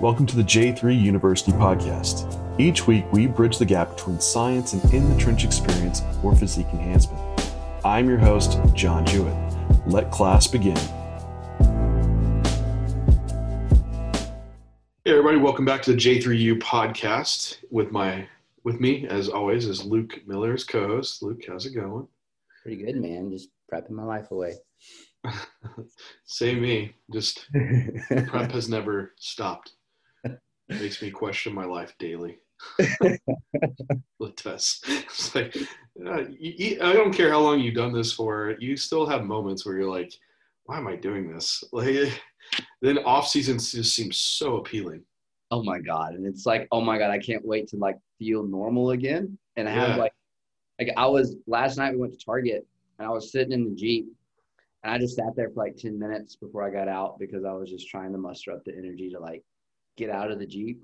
Welcome to the J3 University podcast. Each week, we bridge the gap between science and in the trench experience for physique enhancement. I'm your host, John Jewett. Let class begin. Hey, everybody, welcome back to the J3U podcast. With my with me, as always, is Luke Miller's co-host. Luke, how's it going? Pretty good, man. Just prepping my life away. Same me. Just prep has never stopped makes me question my life daily. the test. It's like, uh, you, you, I don't care how long you've done this for. You still have moments where you're like, "Why am I doing this?" Like, then off season just seems so appealing. Oh my god! And it's like, oh my god, I can't wait to like feel normal again. And I yeah. have like, like I was last night. We went to Target, and I was sitting in the Jeep, and I just sat there for like ten minutes before I got out because I was just trying to muster up the energy to like get out of the Jeep.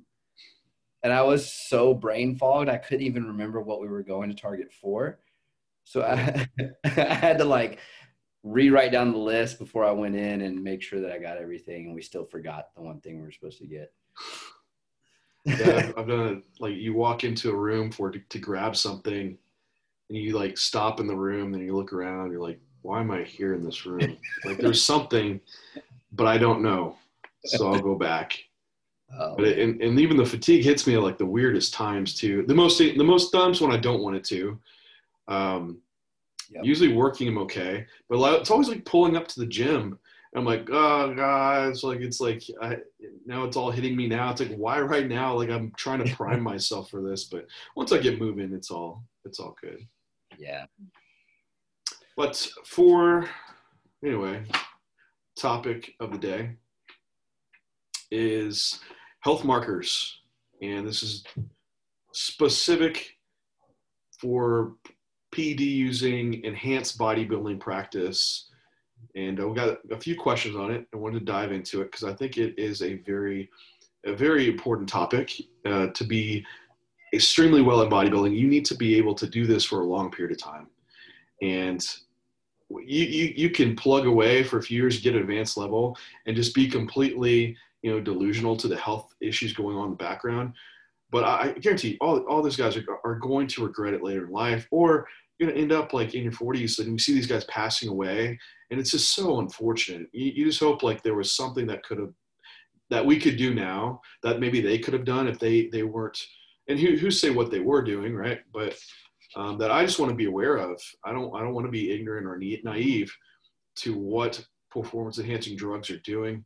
And I was so brain fogged, I couldn't even remember what we were going to Target for. So I, I had to like rewrite down the list before I went in and make sure that I got everything. And we still forgot the one thing we were supposed to get. yeah, I've done it. Like you walk into a room for to, to grab something, and you like stop in the room, and you look around, you're like, why am I here in this room? like there's something, but I don't know. So I'll go back. But it, and, and even the fatigue hits me at like the weirdest times too. The most the most times when I don't want it to. Um, yep. Usually working I'm okay, but it's always like pulling up to the gym. I'm like, oh god, it's like it's like I, now it's all hitting me now. It's like why right now? Like I'm trying to prime myself for this, but once I get moving, it's all it's all good. Yeah. But for anyway, topic of the day is health markers, and this is specific for PD using enhanced bodybuilding practice. And uh, we got a few questions on it. I wanted to dive into it because I think it is a very, a very important topic uh, to be extremely well in bodybuilding. You need to be able to do this for a long period of time, and you you, you can plug away for a few years, get an advanced level, and just be completely you know delusional to the health issues going on in the background. But i guarantee all, all those guys are, are going to regret it later in life or you're going to end up like in your 40s and you see these guys passing away and it's just so unfortunate. You, you just hope like there was something that could have that we could do now that maybe they could have done if they they weren't and who, who say what they were doing right? But um, that i just want to be aware of. I don't i don't want to be ignorant or naive to what performance enhancing drugs are doing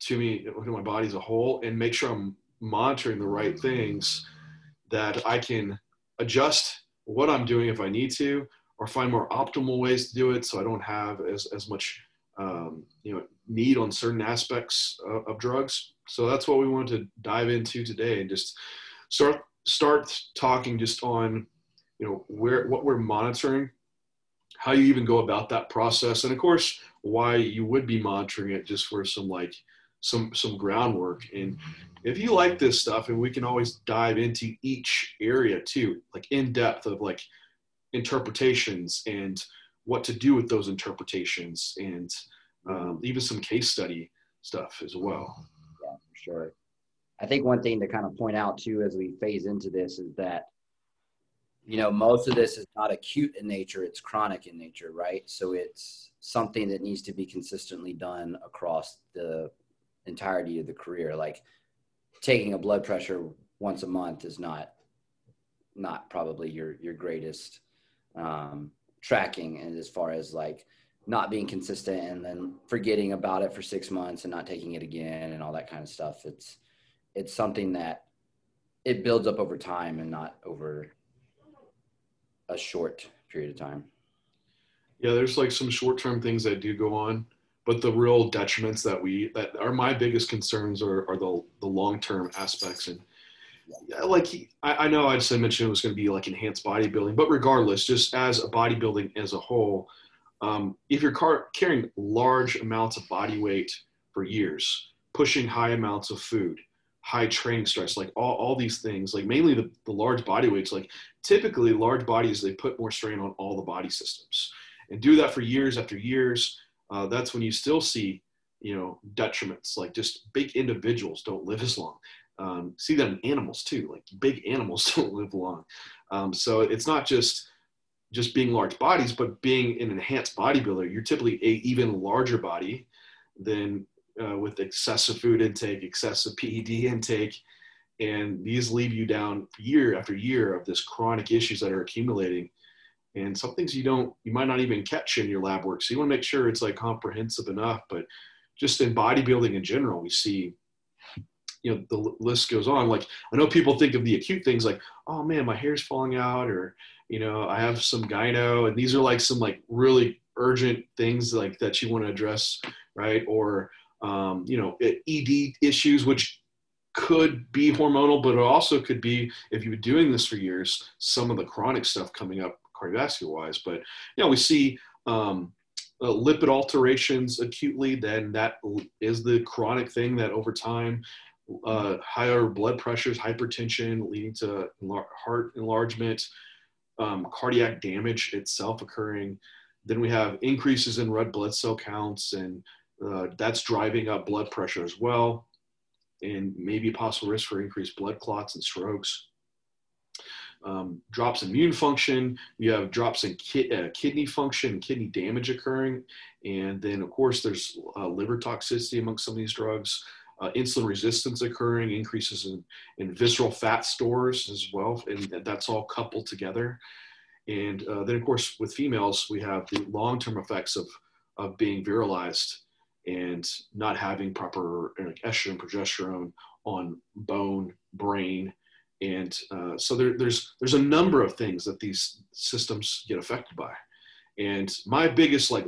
to me to my body as a whole and make sure i'm monitoring the right things that i can adjust what i'm doing if i need to or find more optimal ways to do it so i don't have as, as much um, you know need on certain aspects of, of drugs. So that's what we wanted to dive into today and just start start talking just on you know where what we're monitoring how you even go about that process and of course why you would be monitoring it just for some like some some groundwork. And if you like this stuff and we can always dive into each area too like in depth of like interpretations and what to do with those interpretations and um, even some case study stuff as well. Yeah for sure. I think one thing to kind of point out too as we phase into this is that you know most of this is not acute in nature it's chronic in nature right? So it's something that needs to be consistently done across the entirety of the career. Like taking a blood pressure once a month is not not probably your your greatest um, tracking and as far as like not being consistent and then forgetting about it for six months and not taking it again and all that kind of stuff. It's it's something that it builds up over time and not over a short period of time. Yeah there's like some short-term things that do go on but the real detriments that we that are my biggest concerns are, are the the long-term aspects. And like I, I know I just mentioned it was going to be like enhanced bodybuilding, but regardless, just as a bodybuilding as a whole, um, if you're car- carrying large amounts of body weight for years, pushing high amounts of food, high training stress, like all, all these things, like mainly the, the large body weights, like typically large bodies, they put more strain on all the body systems and do that for years after years uh, that's when you still see you know detriments. Like just big individuals don't live as long. Um, see that in animals too. Like big animals don't live long. Um, so it's not just just being large bodies but being an enhanced bodybuilder. You're typically a even larger body than uh, with excessive food intake excessive ped intake. And these leave you down year after year of this chronic issues that are accumulating and some things you don't you might not even catch in your lab work. So you want to make sure it's like comprehensive enough but just in bodybuilding in general we see you know the list goes on. Like i know people think of the acute things like oh man my hair's falling out or you know i have some gyno and these are like some like really urgent things like that you want to address right? Or um, you know ed issues which could be hormonal but it also could be if you've been doing this for years some of the chronic stuff coming up cardiovascular wise but you know we see um, uh, lipid alterations acutely then that is the chronic thing that over time uh, higher blood pressures, hypertension leading to heart enlargement, um, cardiac damage itself occurring. Then we have increases in red blood cell counts, and uh, that's driving up blood pressure as well, and maybe possible risk for increased blood clots and strokes. Um, drops in immune function, you have drops in ki- uh, kidney function, kidney damage occurring, and then of course there's uh, liver toxicity amongst some of these drugs uh, insulin resistance occurring, increases in, in visceral fat stores as well, and that's all coupled together. And uh, then, of course, with females, we have the long-term effects of, of being virilized and not having proper estrogen, progesterone on bone, brain, and uh, so there, there's there's a number of things that these systems get affected by. And my biggest like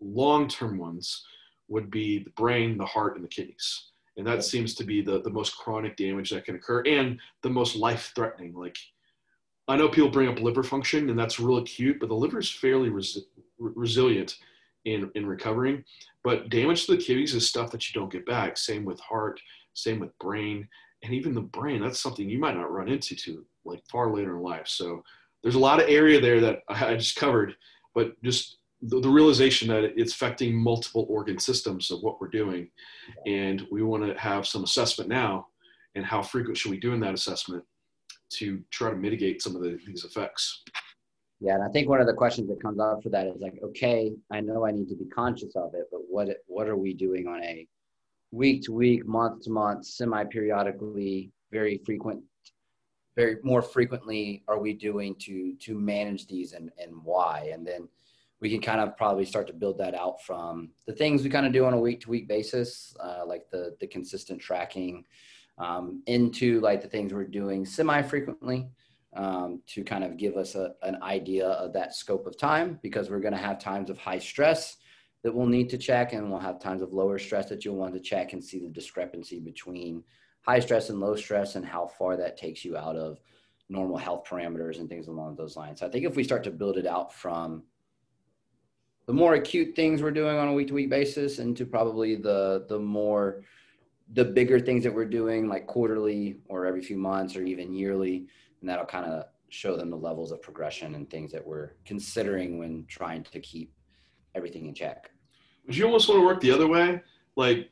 long-term ones would be the brain, the heart, and the kidneys. And that seems to be the, the most chronic damage that can occur and the most life threatening like i know people bring up liver function and that's real acute but the liver is fairly res- resilient in, in recovering. But damage to the kidneys is stuff that you don't get back. Same with heart same with brain and even the brain that's something you might not run into to like far later in life. So there's a lot of area there that i just covered but just the, the, realization that it's affecting multiple organ systems of what we're doing. And we want to have some assessment now and how frequent should we do in that assessment to try to mitigate some of the, these effects. Yeah and i think one of the questions that comes up for that is like okay i know i need to be conscious of it but what what are we doing on a week to week month to month semi periodically very frequent very more frequently are we doing to to manage these and and why and then we can kind of probably start to build that out from the things we kind of do on a week to week basis, uh, like the the consistent tracking, um, into like the things we're doing semi frequently. Um, to kind of give us a, an idea of that scope of time because we're going to have times of high stress that we'll need to check and we'll have times of lower stress that you'll want to check and see the discrepancy between high stress and low stress and how far that takes you out of normal health parameters and things along those lines. So I think if we start to build it out from the more acute things we're doing on a week to week basis into probably the the more the bigger things that we're doing like quarterly or every few months or even yearly and that'll kind of show them the levels of progression and things that we're considering when trying to keep everything in check would you almost want to work the other way like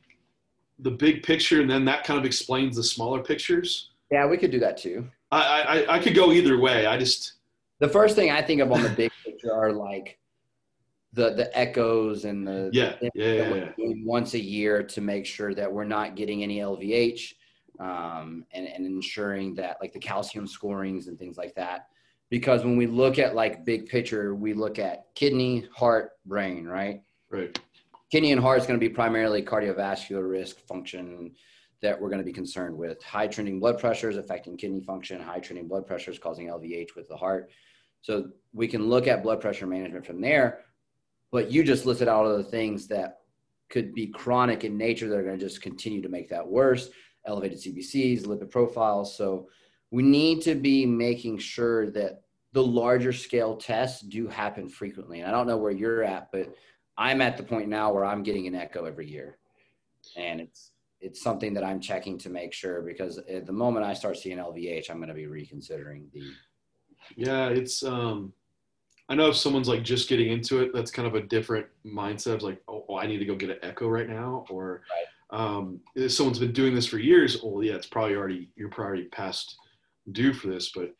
the big picture and then that kind of explains the smaller pictures yeah we could do that too i i, I could go either way i just the first thing i think of on the big picture are like the the echoes and the yeah, yeah, yeah, yeah. once a year to make sure that we're not getting any LVH um, and, and ensuring that like the calcium scorings and things like that. Because when we look at like big picture, we look at kidney, heart, brain, right? Right. Kidney and heart is going to be primarily cardiovascular risk function that we're going to be concerned with. High trending blood pressures affecting kidney function, high trending blood pressures causing LVH with the heart. So we can look at blood pressure management from there but you just listed all of the things that could be chronic in nature that are going to just continue to make that worse elevated cbcs lipid profiles so we need to be making sure that the larger scale tests do happen frequently and i don't know where you're at but i'm at the point now where i'm getting an echo every year and it's it's something that i'm checking to make sure because at the moment i start seeing lvh i'm going to be reconsidering the yeah it's um I know if someone's like just getting into it, that's kind of a different mindset. Of like, oh, oh I need to go get an echo right now, or right. um, if someone's been doing this for years, well, yeah, it's probably already you're probably past due for this. But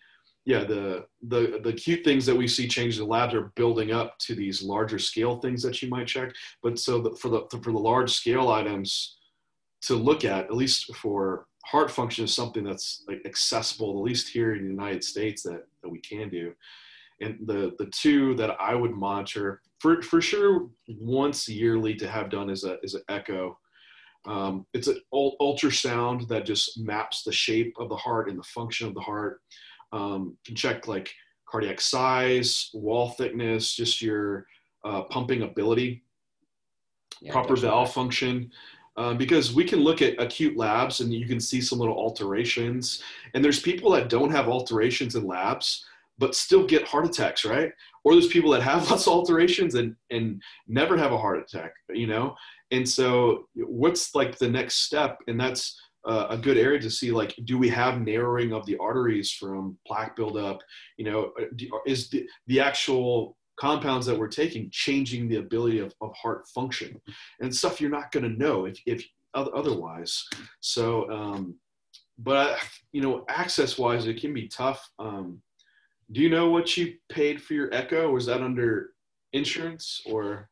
yeah, the the the cute things that we see change in the labs are building up to these larger scale things that you might check. But so the, for the for the large scale items to look at, at least for heart function, is something that's like accessible, at least here in the United States, that that we can do. And the the two that I would monitor for for sure once yearly to have done is a is an echo. Um, it's an ultrasound that just maps the shape of the heart and the function of the heart um, can check like cardiac size, wall thickness, just your uh, pumping ability, yeah, proper valve function. Um, because we can look at acute labs and you can see some little alterations. And there's people that don't have alterations in labs, but still get heart attacks, right? Or there's people that have lots of alterations and, and never have a heart attack, you know? And so, what's like the next step? And that's uh, a good area to see like do we have narrowing of the arteries from plaque buildup? You know uh, is the, the actual compounds that we're taking changing the ability of, of heart function? And stuff you're not going to know if, if otherwise. So um, but you know access wise it can be tough. Um, do you know what you paid for your echo? Was that under insurance or?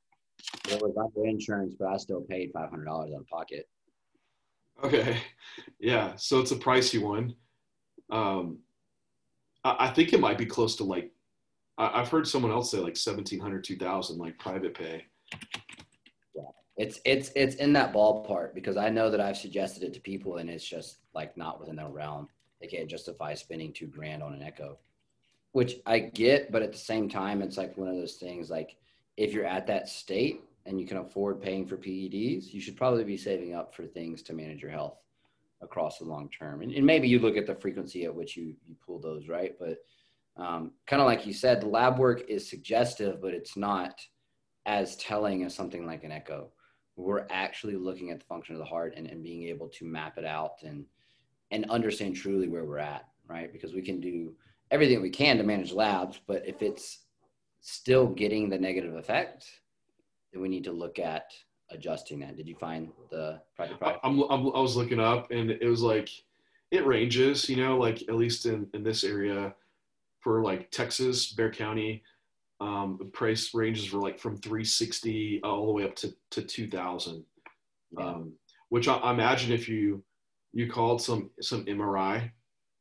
It was under insurance but i still paid $500 out of pocket Okay. Yeah. So it's a pricey one. Um, I, I think it might be close to like, I, have heard someone else say like 1700, 2000, like private pay. Yeah. It's, it's, it's in that ballpark because I know that I've suggested it to people and it's just like not within their realm. They can't justify spending two grand on an echo, which I get, but at the same time, it's like one of those things like if you're at that state, and you can afford paying for PEDs, you should probably be saving up for things to manage your health across the long term. And, and maybe you look at the frequency at which you, you pull those, right? But um, kind of like you said, the lab work is suggestive, but it's not as telling as something like an echo. We're actually looking at the function of the heart and, and being able to map it out and, and understand truly where we're at, right? Because we can do everything we can to manage labs, but if it's still getting the negative effect, we need to look at adjusting that. Did you find the project? I'm, I'm, i was looking up and it was like, it ranges, you know, like at least in, in this area for like Texas, Bexar County, um, the price ranges were like from 360 all the way up to, to 2000. Yeah. Um, which I, I imagine if you, you called some, some MRI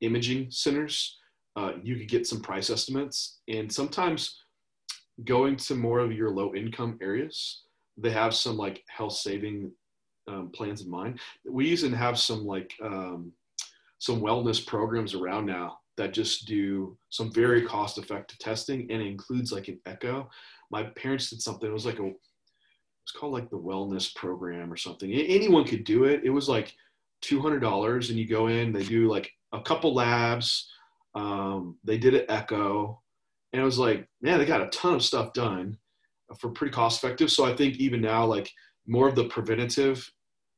imaging centers, uh, you could get some price estimates and sometimes going to more of your low income areas, they have some like health saving um, plans in mind. We even have some like um, some wellness programs around now that just do some very cost effective testing and includes like an echo. My parents did something. It was like a it's called like the wellness program or something. Anyone could do it. It was like two hundred dollars, and you go in. They do like a couple labs. Um, they did an echo and it was like, man, they got a ton of stuff done for pretty cost effective. So I think even now, like more of the preventative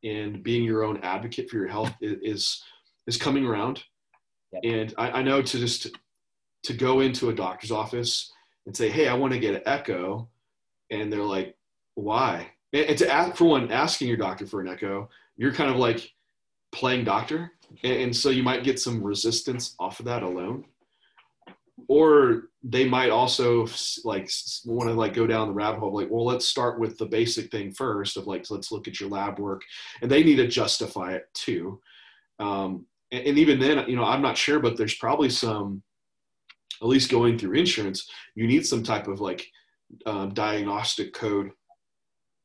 and being your own advocate for your health is is coming around. Yep. And I, I, know to just to go into a doctor's office and say, hey, I want to get an echo, and they're like, why? And, and to ask for one, asking your doctor for an echo, you're kind of like playing doctor, and, and so you might get some resistance off of that alone or they might also like want to like go down the rabbit hole like well let's start with the basic thing first of like let's look at your lab work. And they need to justify it too. Um, and, and, even then you know i'm not sure but there's probably some at least going through insurance you need some type of like um, diagnostic code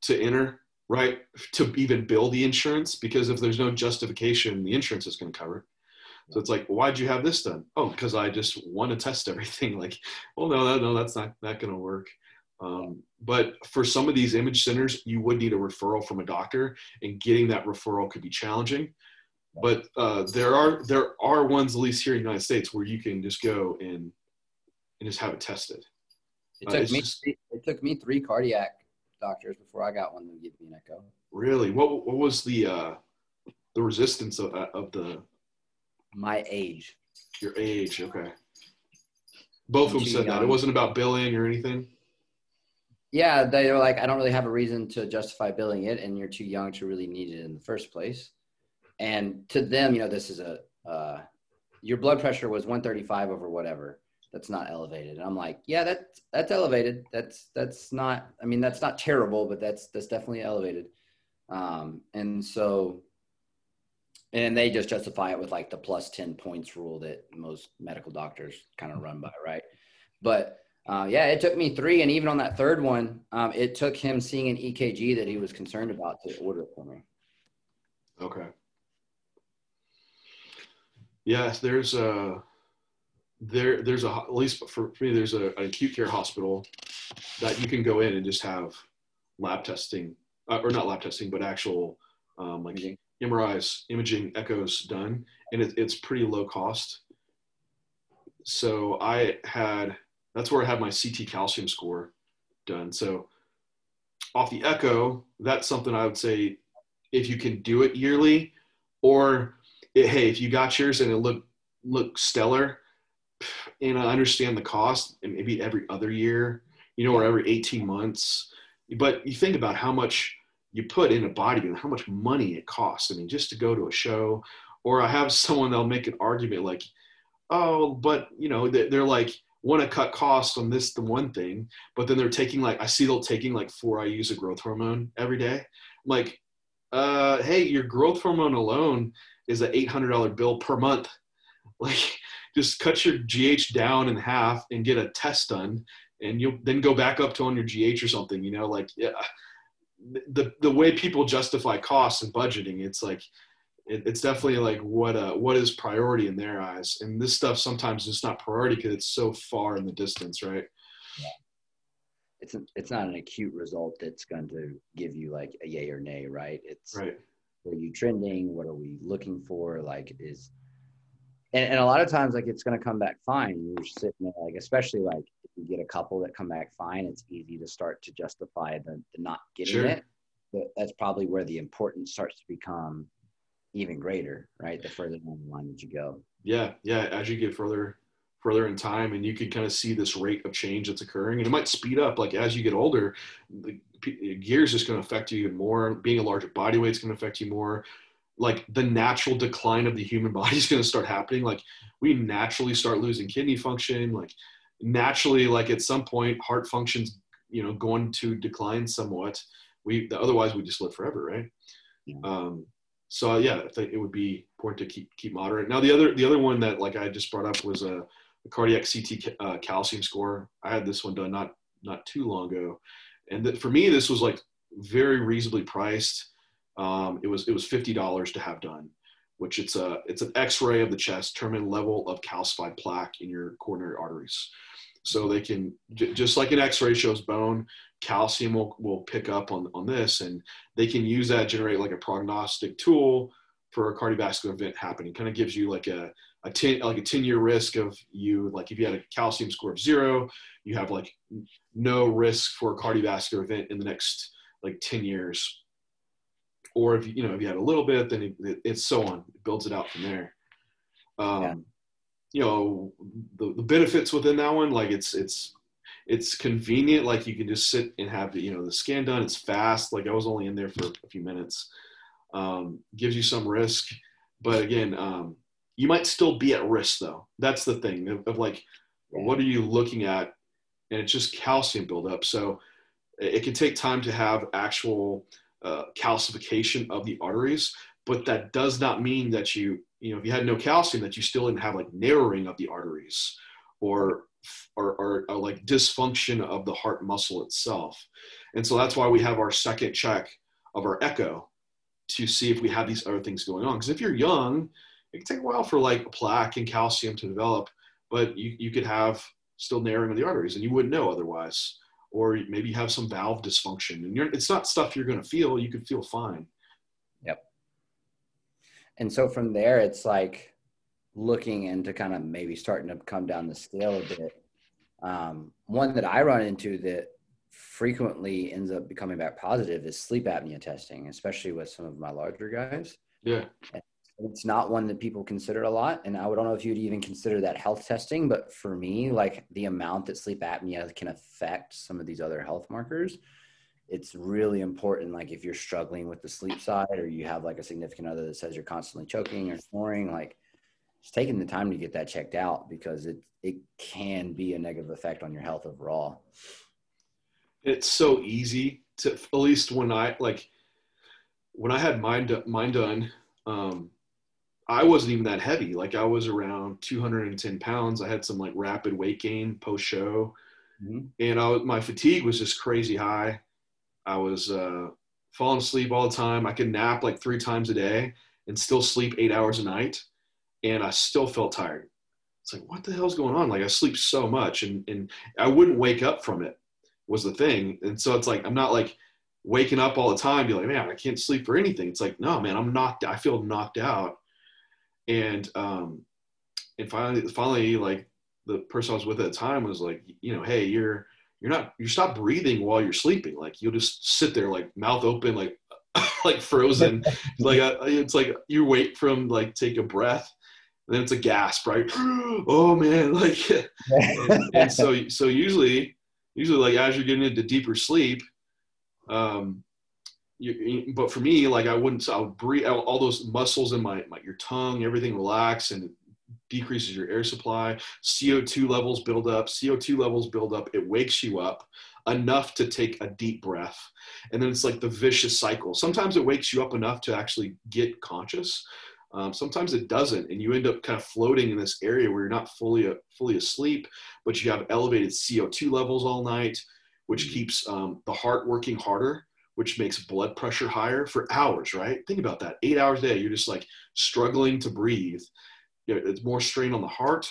to enter right to even bill the insurance. Because if there's no justification the insurance is going to cover it so it's like, why'd you have this done? Oh, because I just want to test everything. Like, well, no, no, no, that's not not going to work. Um, but for some of these image centers, you would need a referral from a doctor, and getting that referral could be challenging. But uh, there are there are ones, at least here in the United States, where you can just go and and just have it tested. It uh, took uh, me just, it took me three cardiac doctors before I got one to give me an echo. Really? What what was the uh, the resistance of, of the my age. Your age, okay. Both of them said young. that. It wasn't about billing or anything. Yeah, they were like, I don't really have a reason to justify billing it, and you're too young to really need it in the first place. And to them, you know, this is a uh, your blood pressure was 135 over whatever. That's not elevated. And I'm like, yeah, that's that's elevated. That's that's not. I mean, that's not terrible, but that's that's definitely elevated. Um, and so and they just justify it with like the plus 10 points rule that most medical doctors kind of run by right? But uh, yeah it took me three and even on that third one um, it took him seeing an ekg that he was concerned about to order it for me. Okay. Yes there's a there there's a at least for, for me there's a, an acute care hospital that you can go in and just have lab testing uh, or not lab testing but actual um, like MRIs, imaging echoes done, and it, it's pretty low cost. So I had that's where I had my CT calcium score done. So off the echo, that's something I would say if you can do it yearly, or it, hey, if you got yours and it looked look stellar, and I understand the cost, and maybe every other year, you know, or every 18 months. But you think about how much you put in a bodybuilding, how much money it costs. I mean, just to go to a show, or I have someone that'll make an argument like, oh, but you know, they're like want to cut costs on this the one thing, but then they're taking like I see they're taking like four IU's of growth hormone every day. I'm like, uh, hey, your growth hormone alone is an eight hundred dollar bill per month. Like, just cut your GH down in half and get a test done, and you'll then go back up to on your GH or something. You know, like yeah the the way people justify costs and budgeting, it's like it, it's definitely like what uh, what is priority in their eyes, and this stuff sometimes is not priority because it's so far in the distance, right? Yeah. It's a, it's not an acute result that's going to give you like a yay or nay, right? It's right. Are you trending? What are we looking for? Like is and, and a lot of times like it's going to come back fine you're sitting there like especially like you get a couple that come back fine it's easy to start to justify the, the not getting sure. it. But that's probably where the importance starts to become even greater right the further down the line that you go. Yeah yeah as you get further further in time and you can kind of see this rate of change that's occurring and it might speed up like as you get older the gear is just going to affect you even more being a larger body weight is going to affect you more. Like the natural decline of the human body is going to start happening like we naturally start losing kidney function like naturally like at some point heart functions you know going to decline somewhat. We otherwise we just live forever right? Yeah. um so yeah i think it would be important to keep keep moderate now the other the other one that like i just brought up was a, a cardiac ct uh, calcium score. I had this one done not not too long ago. And that for me this was like very reasonably priced. Um, it was it was fifty dollars to have done, which it's a it's an X-ray of the chest, determine level of calcified plaque in your coronary arteries. So they can just like an X-ray shows bone, calcium will, will pick up on on this, and they can use that generate like a prognostic tool for a cardiovascular event happening. Kind of gives you like a a 10 like a 10 year risk of you like if you had a calcium score of zero you have like no risk for a cardiovascular event in the next like 10 years or if you know if you had a little bit, then it, it's so on. It builds it out from there. Um, yeah. You know the, the benefits within that one, like it's it's it's convenient. Like you can just sit and have the you know the scan done. It's fast. Like I was only in there for a few minutes. Um, gives you some risk, but again, um, you might still be at risk though. That's the thing of, of like, what are you looking at? And it's just calcium buildup. So it can take time to have actual uh, calcification of the arteries, but that does not mean that you, you know, if you had no calcium, that you still didn't have like narrowing of the arteries or, or, or, or like dysfunction of the heart muscle itself. And so that's why we have our second check of our echo to see if we have these other things going on. Because if you're young, it can take a while for like plaque and calcium to develop, but you, you could have still narrowing of the arteries and you wouldn't know otherwise or maybe you have some valve dysfunction. And you're, it's not stuff you're going to feel you could feel fine. Yep. And so from there it's like looking into kind of maybe starting to come down the scale a bit. Um, one that i run into that frequently ends up becoming back positive is sleep apnea testing especially with some of my larger guys. Yeah it's not one that people consider a lot. And I don't know if you'd even consider that health testing, but for me, like the amount that sleep apnea can affect some of these other health markers, it's really important. Like if you're struggling with the sleep side or you have like a significant other that says you're constantly choking or snoring, like just taking the time to get that checked out because it, it can be a negative effect on your health overall. It's so easy to, at least when I like, when I had mine, mine done, um, I wasn't even that heavy. Like I was around 210 pounds. I had some like rapid weight gain post show, mm-hmm. and I, my fatigue was just crazy high. I was uh, falling asleep all the time. I could nap like three times a day and still sleep eight hours a night, and I still felt tired. It's like what the hell's going on? Like I sleep so much, and and I wouldn't wake up from it. Was the thing, and so it's like I'm not like waking up all the time. Be like, man, I can't sleep for anything. It's like, no, man, I'm knocked. I feel knocked out and um, and finally, finally, like the person I was with at the time was like, you know, hey, you're you're not you stop breathing while you're sleeping. Like you'll just sit there like mouth open, like like frozen. like it's like you wait from like take a breath, and then it's a gasp, right? oh man, like and, and so so usually usually like as you're getting into deeper sleep, um, you, but for me, like I wouldn't, I would breathe all those muscles in my, my your tongue, everything relax and decreases your air supply. CO2 levels build up. CO2 levels build up. It wakes you up enough to take a deep breath, and then it's like the vicious cycle. Sometimes it wakes you up enough to actually get conscious. Um, sometimes it doesn't, and you end up kind of floating in this area where you're not fully fully asleep, but you have elevated CO2 levels all night, which mm-hmm. keeps um, the heart working harder which makes blood pressure higher for hours, right? Think about that. Eight hours a day, you're just like struggling to breathe. You know, it's more strain on the heart.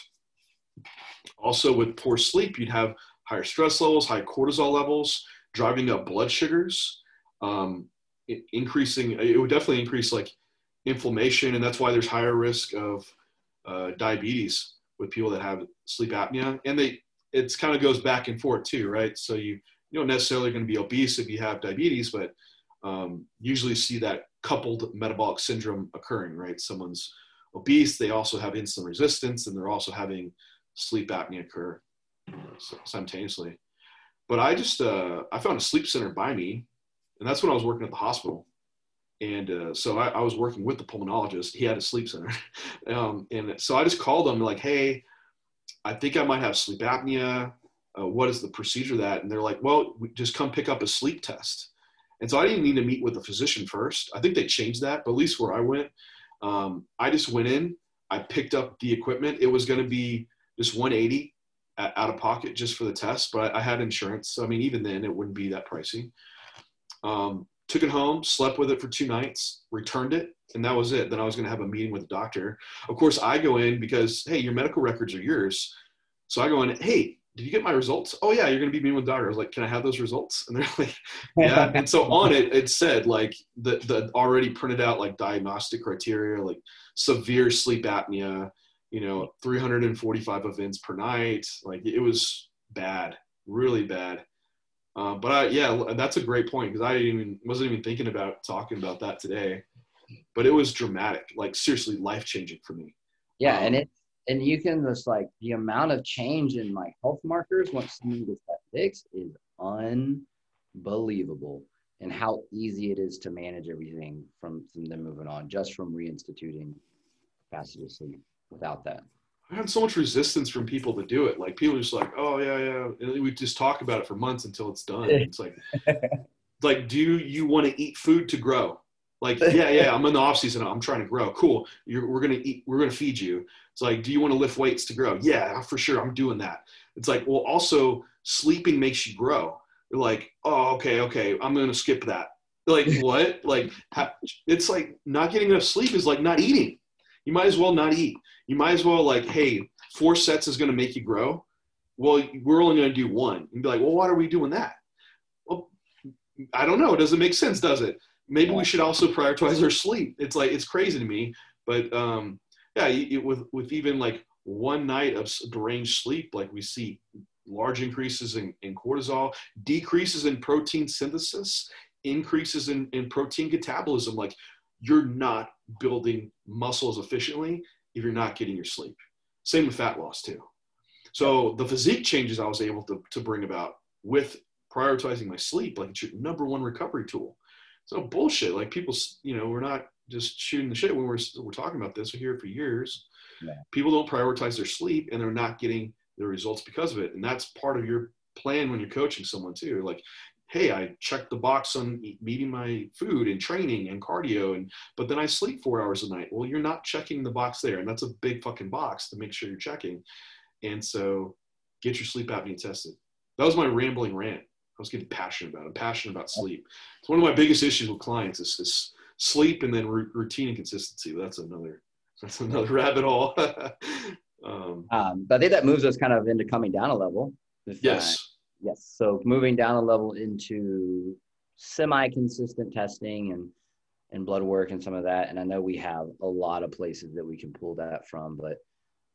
Also, with poor sleep, you'd have higher stress levels, high cortisol levels, driving up blood sugars, um, increasing, it would definitely increase like inflammation. And that's why there's higher risk of uh, diabetes with people that have sleep apnea. And they, it's kind of goes back and forth too, right? So you, you don't necessarily going to be obese if you have diabetes, but um, usually see that coupled metabolic syndrome occurring, right? Someone's obese, they also have insulin resistance, and they're also having sleep apnea occur simultaneously. But I just, uh, I found a sleep center by me, and that's when I was working at the hospital. And uh, so I, I, was working with the pulmonologist. He had a sleep center. um, and so I just called him like, hey, I think I might have sleep apnea uh, what is the procedure that? And they're like, well, just come pick up a sleep test. And so I didn't need to meet with a physician first. I think they changed that, but at least where I went, um, I just went in, I picked up the equipment. It was going to be just 180 out of pocket just for the test, but I, had insurance. So, I mean, even then it wouldn't be that pricey. Um, took it home, slept with it for two nights, returned it, and that was it. Then I was going to have a meeting with the doctor. Of course, I go in because, hey, your medical records are yours. So I go in, hey, did you get my results? Oh yeah, you're gonna be meeting with doctor. I was like, can I have those results? And they're like, yeah. and so on it, it said like the the already printed out like diagnostic criteria, like severe sleep apnea, you know, 345 events per night. Like it was bad, really bad. Uh, but I, yeah, that's a great point because I didn't even wasn't even thinking about talking about that today. But it was dramatic, like seriously life changing for me. Yeah, um, and it and you can just like the amount of change in my health markers once someone gets that fixed is unbelievable and how easy it is to manage everything from, from them moving on just from reinstituting capacity to sleep without that I had so much resistance from people to do it. Like people are just like, oh yeah, yeah. And we just talk about it for months until it's done. It's like, like, do you want to eat food to grow? Like, yeah, yeah, I'm in the off season. I'm trying to grow. Cool. You're, we're gonna eat. We're gonna feed you. It's like, do you want to lift weights to grow? Yeah, for sure. I'm doing that. It's like, well, also sleeping makes you grow. You're like, oh, okay, okay. I'm gonna skip that. Like what? like it's like not getting enough sleep is like not eating. You might as well not eat. You might as well like, hey, four sets is gonna make you grow. Well, we're only gonna do one. And be like, well, why are we doing that? Well, I don't know. It doesn't make sense, does it? Maybe we should also prioritize our sleep. It's like it's crazy to me, but um, yeah, it, with with even like one night of deranged sleep, like we see large increases in, in cortisol, decreases in protein synthesis, increases in, in protein catabolism. Like you're not building muscles efficiently if you're not getting your sleep. Same with fat loss too. So the physique changes I was able to, to bring about with prioritizing my sleep, like it's your number one recovery tool. It's no bullshit. Like people, you know, we're not just shooting the shit when we're we're talking about this. We're here for years. Yeah. People don't prioritize their sleep, and they're not getting the results because of it. And that's part of your plan when you're coaching someone too. Like, hey, I checked the box on eating my food and training and cardio, and but then I sleep four hours a night. Well, you're not checking the box there, and that's a big fucking box to make sure you're checking. And so, get your sleep apnea tested. That was my rambling rant. I was getting passionate about. It. I'm passionate about sleep. It's one of my biggest issues with clients is, is sleep and then r- routine and consistency. But that's another that's another rabbit hole. um, um, but I think that moves us kind of into coming down a level. yes. yes. So moving down a level into semi-consistent testing and and blood work and some of that. And I know we have a lot of places that we can pull that from, but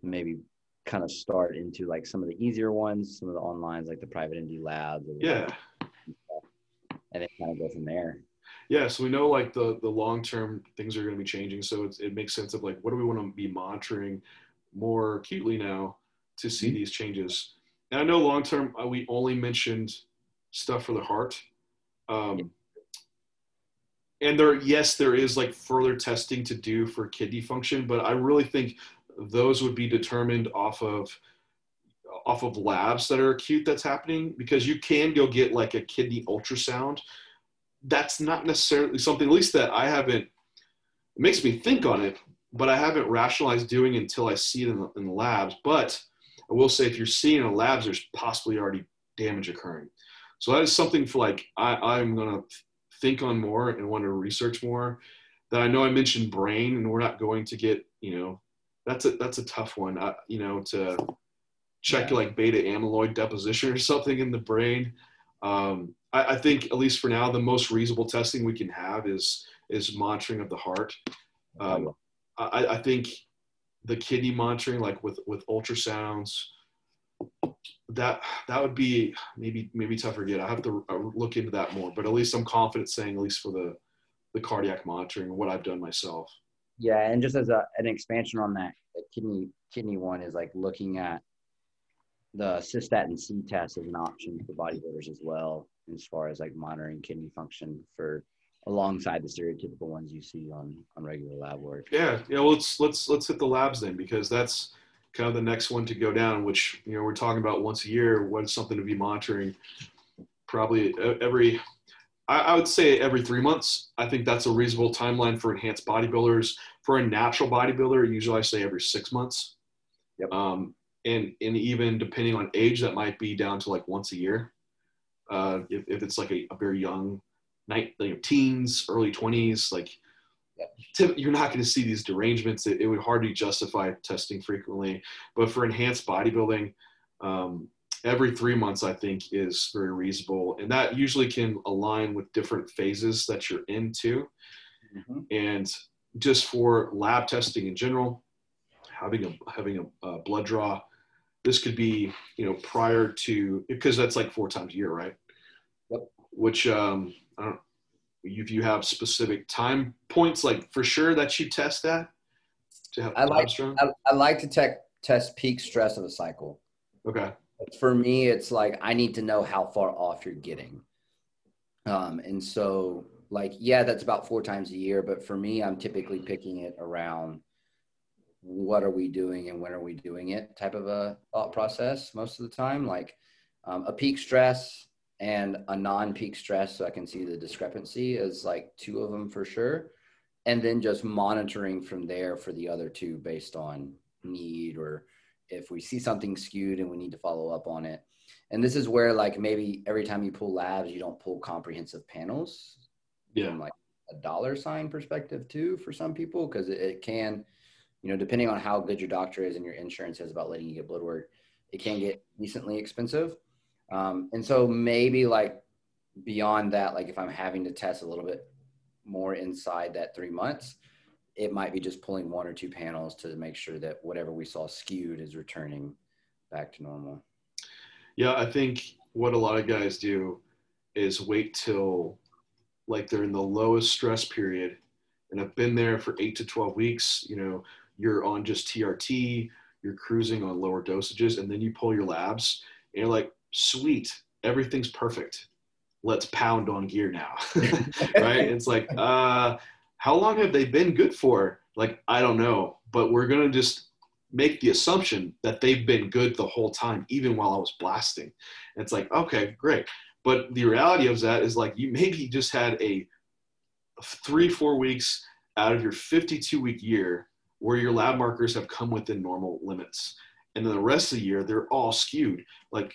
maybe kind of start into like some of the easier ones, some of the onlines like the private indie labs. Yeah. And then kind of go from there. Yeah, so we know like the the long term things are going to be changing, so it makes sense of like what do we want to be monitoring more acutely now to see mm-hmm. these changes. And I know long term uh, we only mentioned stuff for the heart, um, yeah. and there yes there is like further testing to do for kidney function, but I really think those would be determined off of off of labs that are acute that's happening because you can go get like a kidney ultrasound. That's not necessarily something at least that i haven't it makes me think on it but i haven't rationalized doing until i see it in the, in the labs. But i will say if you're seeing in the labs there's possibly already damage occurring. So that is something for like I, i'm going to think on more and want to research more. That i know i mentioned brain and we're not going to get you know that's a that's a tough one. Uh, you know, to check like beta amyloid deposition or something in the brain. Um, I, I, think at least for now, the most reasonable testing we can have is is monitoring of the heart. Um, I, I think the kidney monitoring, like with with ultrasounds, that that would be maybe maybe tougher to get. I have to uh, look into that more, but at least I'm confident saying at least for the the cardiac monitoring, what I've done myself. Yeah, and just as a, an expansion on that, the kidney kidney one is like looking at the cystatin C test as an option for bodybuilders as well, as far as like monitoring kidney function for alongside the stereotypical ones you see on on regular lab work. Yeah, yeah. Well, let's let's let's hit the labs then because that's kind of the next one to go down. Which you know we're talking about once a year. What's something to be monitoring? Probably every I, would say every three months. I think that's a reasonable timeline for enhanced bodybuilders. For a natural bodybuilder, usually I say every six months. Yep. Um, and and even depending on age, that might be down to like once a year. Uh, if, if it's like a, a very young, night, know, teens, early twenties, like yep. you're not going to see these derangements. It, it, would hardly justify testing frequently. But for enhanced bodybuilding, um, every three months i think is very reasonable. And that usually can align with different phases that you're into. Mm-hmm. and just for lab testing in general having a having a, a, blood draw this could be you know prior to because that's like four times a year right? Yep. which um i don't if you have specific time points like for sure that you test that to have I like, I, I like to te- test peak stress of a cycle. Okay for me, it's like I need to know how far off you're getting. Um, and so, like, yeah, that's about four times a year. But for me, I'm typically picking it around what are we doing and when are we doing it type of a thought process most of the time. Like um, a peak stress and a non peak stress, so I can see the discrepancy is like two of them for sure. And then just monitoring from there for the other two based on need or if we see something skewed and we need to follow up on it. And this is where like maybe every time you pull labs, you don't pull comprehensive panels. Yeah. From like a dollar sign perspective too for some people because it, it can, you know, depending on how good your doctor is and your insurance is about letting you get blood work, it can get decently expensive. Um, and so maybe like beyond that, like if I'm having to test a little bit more inside that three months, it might be just pulling one or two panels to make sure that whatever we saw skewed is returning back to normal. Yeah, I think what a lot of guys do is wait till like they're in the lowest stress period and I've been there for eight to 12 weeks, you know, you're on just TRT, you're cruising on lower dosages, and then you pull your labs and you're like, sweet, everything's perfect. Let's pound on gear now. right? It's like, uh, how long have they been good for? Like, I don't know, but we're going to just make the assumption that they've been good the whole time, even while I was blasting. And it's like, okay, great. But the reality of that is like, you maybe just had a three, four weeks out of your 52 week year where your lab markers have come within normal limits. And then the rest of the year, they're all skewed. Like,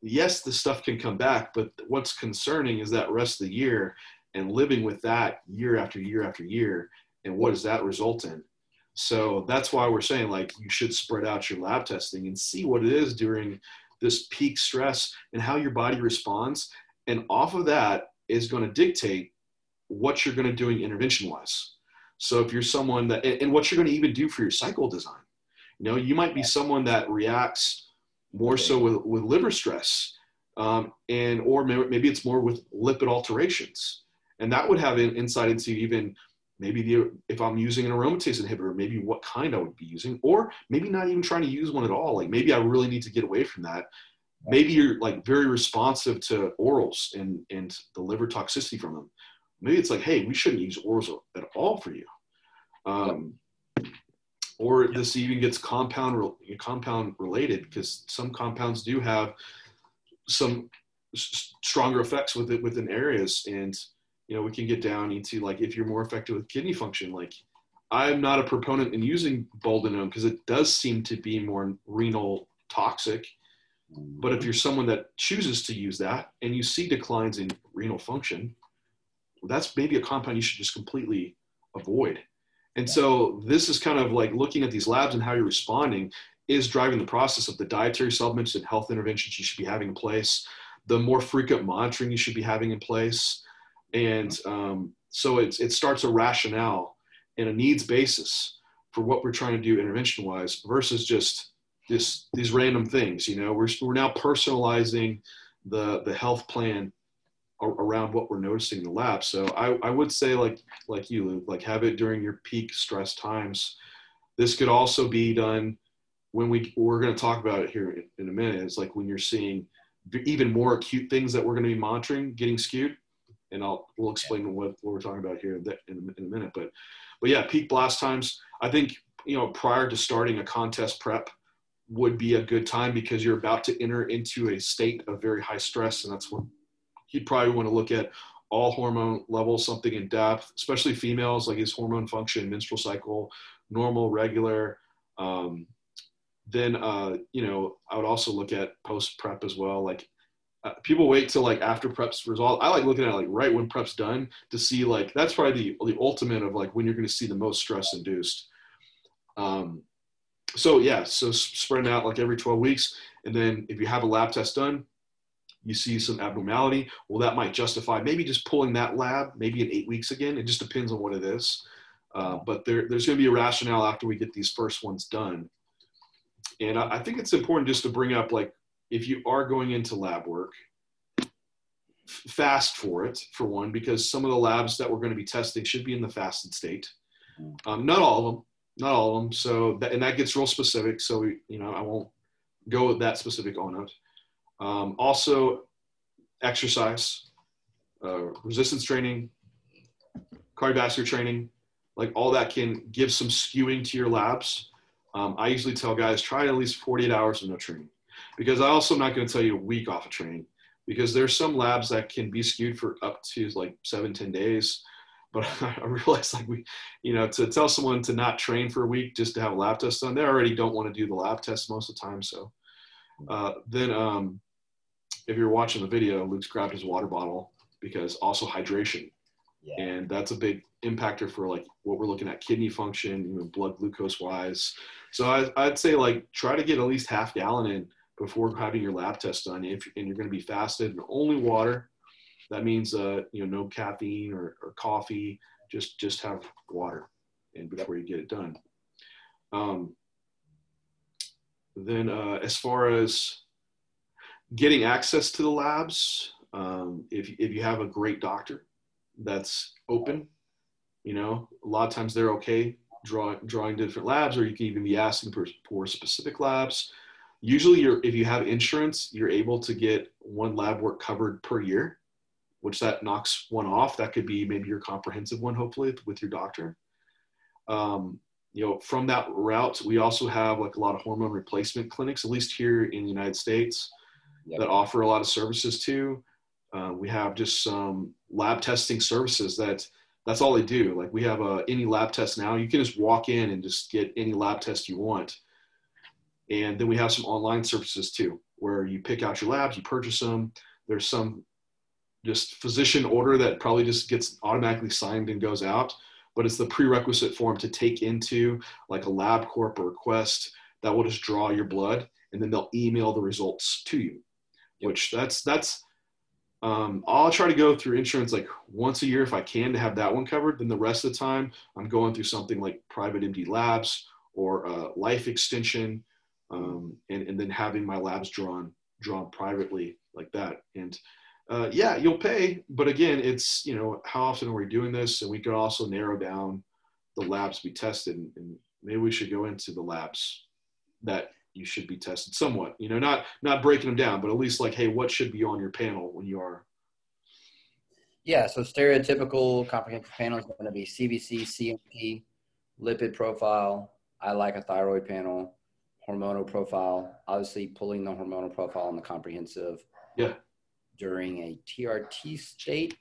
yes, the stuff can come back, but what's concerning is that rest of the year and living with that year after year after year. And what does that result in? So that's why we're saying like you should spread out your lab testing and see what it is during this peak stress and how your body responds. And off of that is going to dictate what you're going to doing intervention wise. So if you're someone that, and what you're going to even do for your cycle design, you know, you might be someone that reacts more so with, with liver stress, um, and or maybe it's more with lipid alterations, and that would have an insight into even maybe the if I'm using an aromatase inhibitor, maybe what kind I would be using, or maybe not even trying to use one at all. Like maybe I really need to get away from that. Maybe you're like very responsive to orals and and the liver toxicity from them maybe it's like, hey, we shouldn't use orals at all for you. Um, or this even gets compound compound related because some compounds do have some stronger effects with it within areas and you know we can get down into like if you're more effective with kidney function like i'm not a proponent in using boldenone because it does seem to be more renal toxic but if you're someone that chooses to use that and you see declines in renal function that's maybe a compound you should just completely avoid. And so this is kind of like looking at these labs and how you're responding is driving the process of the dietary supplements and health interventions you should be having in place, the more frequent monitoring you should be having in place. And um, so it, it starts a rationale and a needs basis for what we're trying to do intervention wise versus just this, these random things, you know, we're, we're now personalizing the, the health plan around what we're noticing in the lab. So I, I would say like like you, like have it during your peak stress times. This could also be done when we we're going to talk about it here in a minute. It's like when you're seeing even more acute things that we're going to be monitoring getting skewed, and I'll we'll explain what, what we're talking about here in, in a minute. But but yeah, peak blast times. I think you know prior to starting a contest prep would be a good time because you're about to enter into a state of very high stress, and that's what you'd probably want to look at all hormone levels, something in depth, especially females, like his hormone function, menstrual cycle, normal, regular. Um, then, uh, you know, I would also look at post prep as well. Like uh, people wait till like after prep's result. I like looking at like right when prep's done to see like that's probably the, the ultimate of like when you're going to see the most stress induced. Um, so yeah, so spreading out like every 12 weeks. And then if you have a lab test done, you see some abnormality, well, that might justify maybe just pulling that lab, maybe in eight weeks again. It just depends on what it is. Uh, but there, there's going to be a rationale after we get these first ones done. And I, I think it's important just to bring up like, if you are going into lab work, fast for it for one because some of the labs that we're going to be testing should be in the fasted state. Um, not all of them not all of them so that, and that gets real specific so we, you know i won't go that specific on it. Um, also, exercise, uh, resistance training, cardiovascular training, like all that can give some skewing to your labs. Um, I usually tell guys try at least 48 hours of no training because I also am not going to tell you a week off of training because there's some labs that can be skewed for up to like seven, 10 days. But I realize like we, you know, to tell someone to not train for a week just to have a lab test done, they already don't want to do the lab test most of the time. So uh, then um, if you're watching the video, Luke's grabbed his water bottle because also hydration. Yeah. And that's a big impactor for like what we're looking at kidney function, even blood glucose wise. So I, I'd say like try to get at least half gallon in before having your lab test done. If and you're going to be fasted and only water, that means uh, you know no caffeine or, or coffee. Just just have water, and before you get it done. Um, then uh, as far as getting access to the labs, um, if, if you have a great doctor that's open, You know, a lot of times they're okay drawing drawing different labs, or you can even be asking for, for specific labs. Usually, you're if you have insurance, you're able to get one lab work covered per year, which that knocks one off. That could be maybe your comprehensive one, hopefully, with your doctor. Um, you know, from that route, we also have like a lot of hormone replacement clinics, at least here in the United States, yep. that offer a lot of services too. Uh, we have just some lab testing services that that's all they do. Like we have a, any lab test now, you can just walk in and just get any lab test you want. And then we have some online services too, where you pick out your labs, you purchase them. There's some just physician order that probably just gets automatically signed and goes out, but it's the prerequisite form to take into like a LabCorp or Quest that will just draw your blood and then they'll email the results to you. Yep. Which that's that's um, I'll try to go through insurance like once a year if I can to have that one covered. Then the rest of the time, I'm going through something like private MD labs or uh, life extension, um, and, and then having my labs drawn drawn privately like that. And uh, yeah, you'll pay, but again, it's you know how often are we doing this, and we could also narrow down the labs be tested, and, and maybe we should go into the labs that you should be tested somewhat you know not not breaking them down but at least like hey what should be on your panel when you are? Yeah so stereotypical comprehensive panel is going to be cbc cmp lipid profile. I like a thyroid panel hormonal profile obviously pulling the hormonal profile on the comprehensive yeah. during a trt state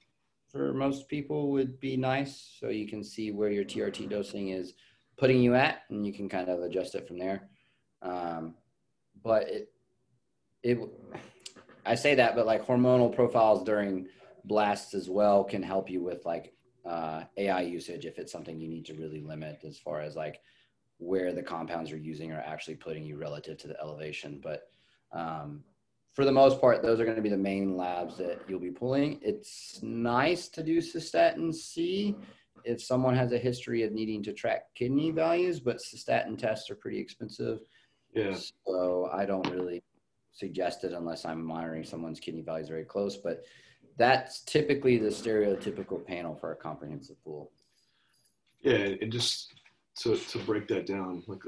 for most people would be nice. So you can see where your trt dosing is putting you at and you can kind of adjust it from there. Um, but it, it, I say that, but like hormonal profiles during blasts as well can help you with like uh, AI usage if it's something you need to really limit as far as like where the compounds you're using are actually putting you relative to the elevation. But um, for the most part, those are going to be the main labs that you'll be pulling. It's nice to do cystatin C if someone has a history of needing to track kidney values, but cystatin tests are pretty expensive. Yeah. So I don't really suggest it unless I'm monitoring someone's kidney values very close. But that's typically the stereotypical panel for a comprehensive pool. Yeah, and just to to break that down, like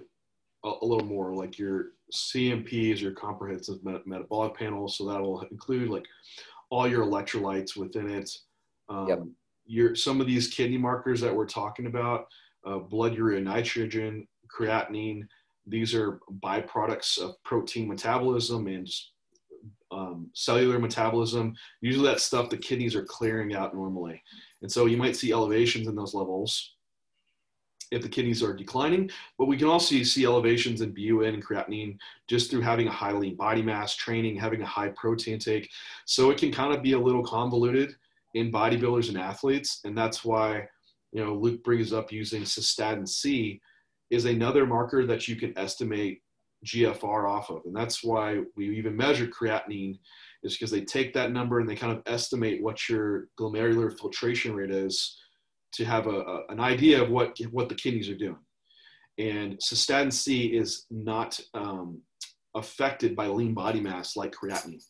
a, a little more, like your CMP is your comprehensive met- metabolic panel, so that will include like all your electrolytes within it. Um, yep. Your some of these kidney markers that we're talking about, uh, blood urea nitrogen, creatinine, these are byproducts of protein metabolism and um, cellular metabolism. Usually, that stuff the kidneys are clearing out normally. And so you might see elevations in those levels if the kidneys are declining, but we can also see elevations in BUN and creatinine just through having a high lean body mass, training, having a high protein intake. So it can kind of be a little convoluted in bodybuilders and athletes. And that's why, you know, Luke brings up using cystatin C is another marker that you can estimate GFR off of. And that's why we even measure creatinine is because they take that number and they kind of estimate what your glomerular filtration rate is to have a, a, an idea of what, what the kidneys are doing. And cystatin C is not um, affected by lean body mass like creatinine.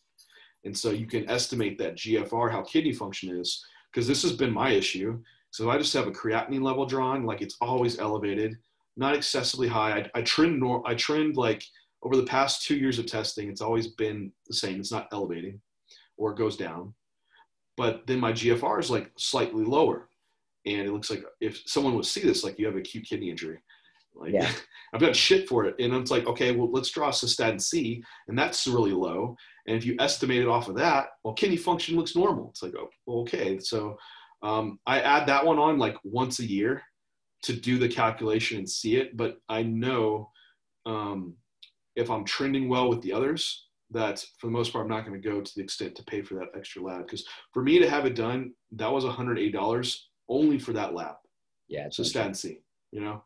And so you can estimate that GFR, how kidney function is, because this has been my issue. So I just have a creatinine level drawn, like it's always elevated not excessively high. I, I trend nor I trend like over the past two years of testing, it's always been the same. It's not elevating or it goes down. But then my GFR is like slightly lower. And it looks like if someone would see this, like you have acute kidney injury. Like yeah. I've got shit for it. And it's like, okay, well, let's draw cystatin C, and that's really low. And if you estimate it off of that, well, kidney function looks normal. It's like, oh, okay. So um, I add that one on like once a year to do the calculation and see it, but I know um, if I'm trending well with the others, that for the most part, I'm not going to go to the extent to pay for that extra lab. Because for me to have it done, that was $108 only for that lab. Yeah. So stat C, you know,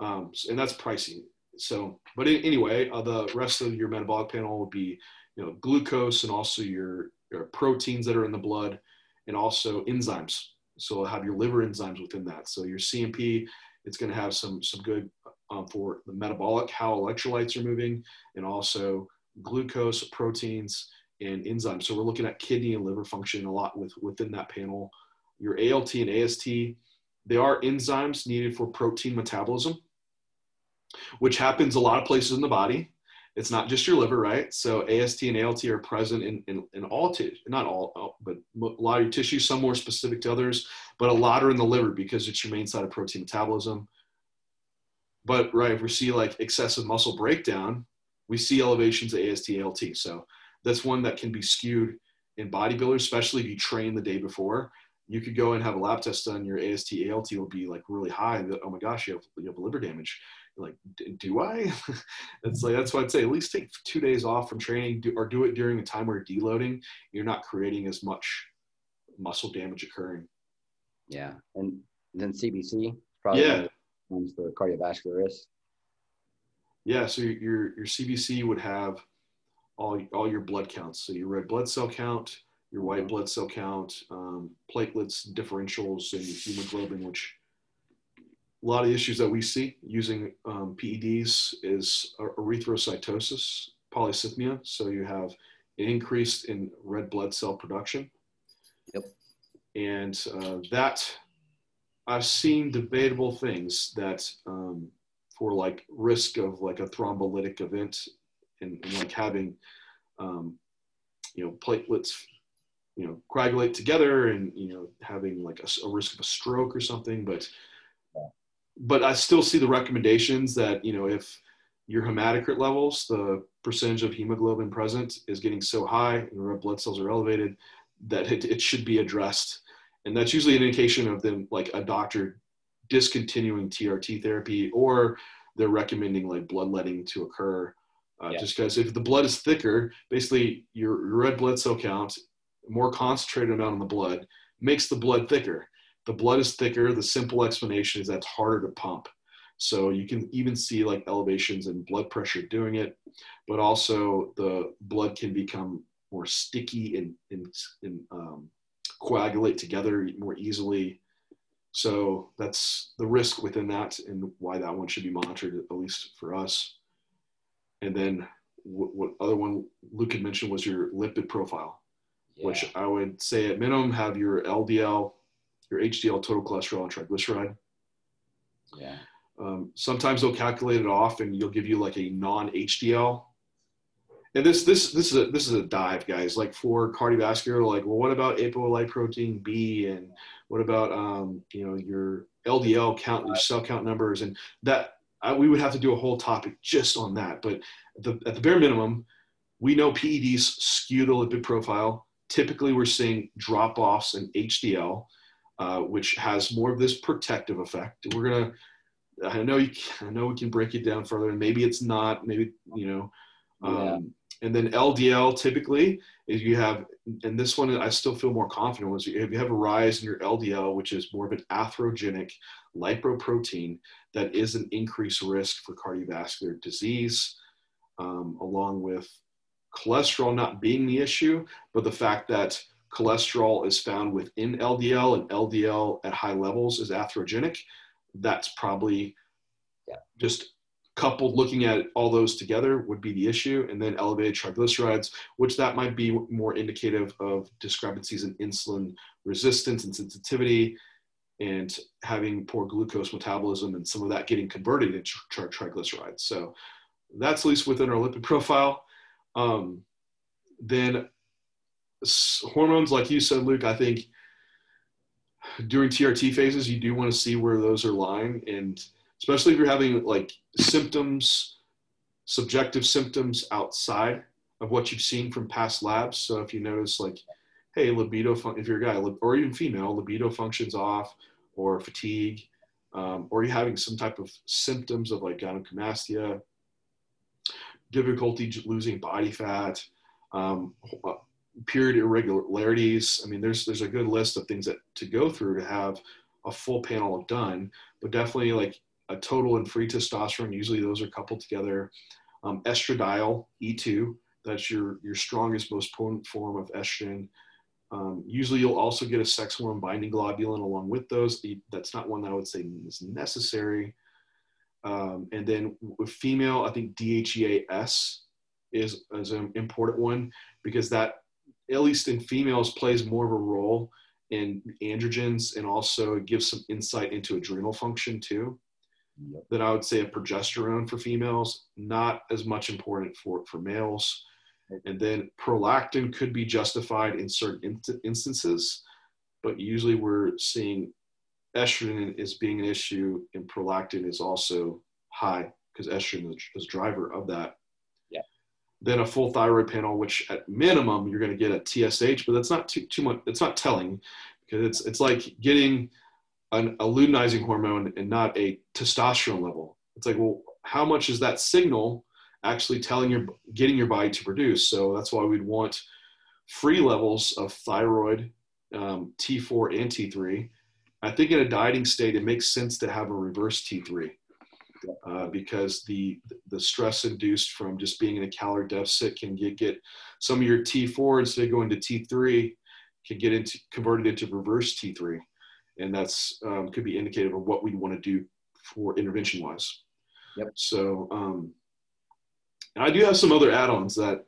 um, and that's pricey. So, but anyway, uh, the rest of your metabolic panel would be, you know, glucose and also your, your proteins that are in the blood and also enzymes so it'll have your liver enzymes within that. So your CMP, it's going to have some some good um, for the metabolic, how electrolytes are moving, and also glucose, proteins, and enzymes. So we're looking at kidney and liver function a lot with within that panel. Your ALT and AST, they are enzymes needed for protein metabolism, which happens a lot of places in the body. It's not just your liver, right? So AST and ALT are present in, in, in all tissue, not all, but a lot of your tissues, some more specific to others, but a lot are in the liver because it's your main site of protein metabolism. But right, if we see like excessive muscle breakdown, we see elevations of AST, ALT. So that's one that can be skewed in bodybuilders, especially if you train the day before. You could go and have a lab test done. Your AST, ALT will be like really high. Oh my gosh, you have, you have liver damage. You're like, do I? it's like that's why I'd say at least take two days off from training, do, or do it during a time where you're deloading. You're not creating as much muscle damage occurring. Yeah, and then CBC probably yeah ones for cardiovascular risk. Yeah, so your your CBC would have all all your blood counts. So your red blood cell count, your white blood cell count, um, platelets, differentials, and hemoglobin, which a lot of issues that we see using um, PEDs is erythrocytosis, polycythemia. So you have an increase in red blood cell production. Yep. And uh, that, I've seen debatable things that um, for like risk of like a thrombolytic event and, and like having, um, you know, platelets, you know, coagulate together and, you know, having like a, a risk of a stroke or something. But but I still see the recommendations that you know if your hematocrit levels, the percentage of hemoglobin present is getting so high and red blood cells are elevated that it, it should be addressed. And that's usually an indication of them like a doctor discontinuing TRT therapy or they're recommending like bloodletting to occur. Uh, yeah. Just because if the blood is thicker, basically your red blood cell count, more concentrated amount in the blood, makes the blood thicker the blood is thicker. The simple explanation is that's harder to pump. So you can even see like elevations in blood pressure doing it, but also the blood can become more sticky and, and, and um, coagulate together more easily. So that's the risk within that and why that one should be monitored, at least for us. And then what, what other one Luke had mentioned was your lipid profile, yeah. which I would say at minimum have your LDL your HDL, total cholesterol, and triglyceride. Yeah. Um, sometimes they'll calculate it off, and you'll give you like a non-HDL. And this this this is a this is a dive, guys. Like for cardiovascular, like well, what about apolipoprotein B, and what about um, you know your LDL count, your cell count numbers, and that I, we would have to do a whole topic just on that. But the, at the bare minimum, we know PEDs skew the lipid profile. Typically, we're seeing drop offs in HDL uh, which has more of this protective effect. We're gonna, I know you, I know we can break it down further, and maybe it's not, maybe you know, um, yeah. and then LDL typically is you have, and this one I still feel more confident was if you have a rise in your LDL, which is more of an atherogenic lipoprotein that is an increased risk for cardiovascular disease, um, along with cholesterol not being the issue, but the fact that cholesterol is found within LDL and LDL at high levels is atherogenic, that's probably yeah. just coupled looking at all those together would be the issue. And then elevated triglycerides, which that might be more indicative of discrepancies in insulin resistance and sensitivity and having poor glucose metabolism and some of that getting converted into tri- triglycerides. So that's at least within our lipid profile. Um, then hormones, like you said, Luke, I think during TRT phases, you do want to see where those are lying. And especially if you're having like symptoms, subjective symptoms outside of what you've seen from past labs. So if you notice like, hey, libido, fun- if you're a guy or even female, libido functions off or fatigue, um, or you're having some type of symptoms of like gynecomastia, difficulty losing body fat, um, period irregularities. I mean, there's there's a good list of things that to go through to have a full panel done, but definitely like a total and free testosterone. Usually those are coupled together. Um, estradiol E2, that's your your strongest, most potent form of estrogen. Um, usually you'll also get a sex hormone binding globulin along with those. That's not one that I would say is necessary. Um, and then with female, I think DHEAS is, is an important one because that at least in females, plays more of a role in androgens, and also gives some insight into adrenal function too. Yep. That I would say a progesterone for females, not as much important for for males. And then prolactin could be justified in certain instances, but usually we're seeing estrogen is being an issue, and prolactin is also high because estrogen is driver of that. Yeah. Then a full thyroid panel, which at minimum you're going to get a TSH, but that's not too, too much. It's not telling because it's it's like getting an, a luteinizing hormone and not a testosterone level. It's like, well, how much is that signal actually telling your getting your body to produce? So that's why we'd want free levels of thyroid, um, T4 and T3. I think in a dieting state, it makes sense to have a reverse T3 uh, because the the stress induced from just being in a calorie deficit can get get some of your T4 instead of going to T3 can get into converted into reverse T3, and that's um, could be indicative of what we want to do for intervention wise. Yep. So um, I do have some other add-ons that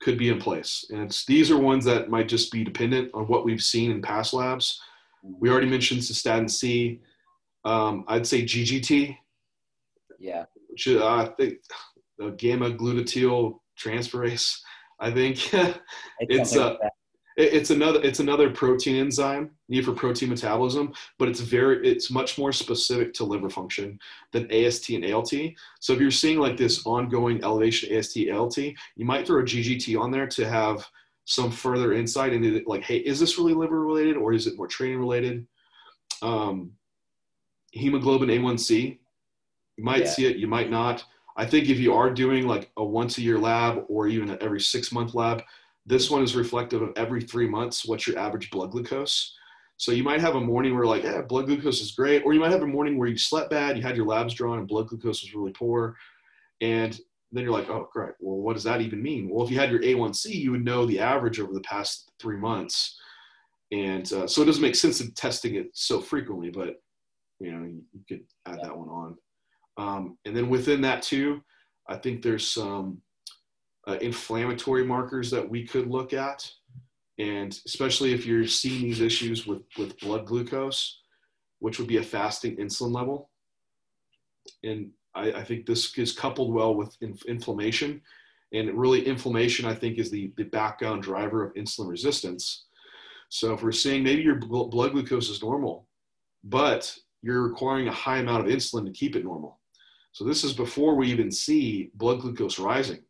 could be in place, and these are ones that might just be dependent on what we've seen in past labs. We already mentioned cystatin C. Um, I'd say GGT yeah. Which uh, I think the gamma glutathione transferase. I think it's uh, it's another it's another protein enzyme need for protein metabolism, but it's very it's much more specific to liver function than AST and ALT. So if you're seeing like this ongoing elevation AST ALT, you might throw a GGT on there to have some further insight into like, hey, is this really liver related or is it more training related? Um, hemoglobin A1C you might yeah. see it, you might not. I think if you are doing like a once a year lab or even an every six month lab, this one is reflective of every three months what's your average blood glucose. So you might have a morning where like, yeah, blood glucose is great, or you might have a morning where you slept bad, you had your labs drawn, and blood glucose was really poor, and then you're like, oh, great. Well, what does that even mean? Well, if you had your A1C, you would know the average over the past three months, and uh, so it doesn't make sense in testing it so frequently, but you know, you, could add that one on. Um, and then within that too, I think there's some uh, inflammatory markers that we could look at. And especially if you're seeing these issues with, with blood glucose, which would be a fasting insulin level. And I, I think this is coupled well with in, inflammation. And really, inflammation, I think, is the, the background driver of insulin resistance. So if we're seeing maybe your blood glucose is normal, but you're requiring a high amount of insulin to keep it normal. So this is before we even see blood glucose rising.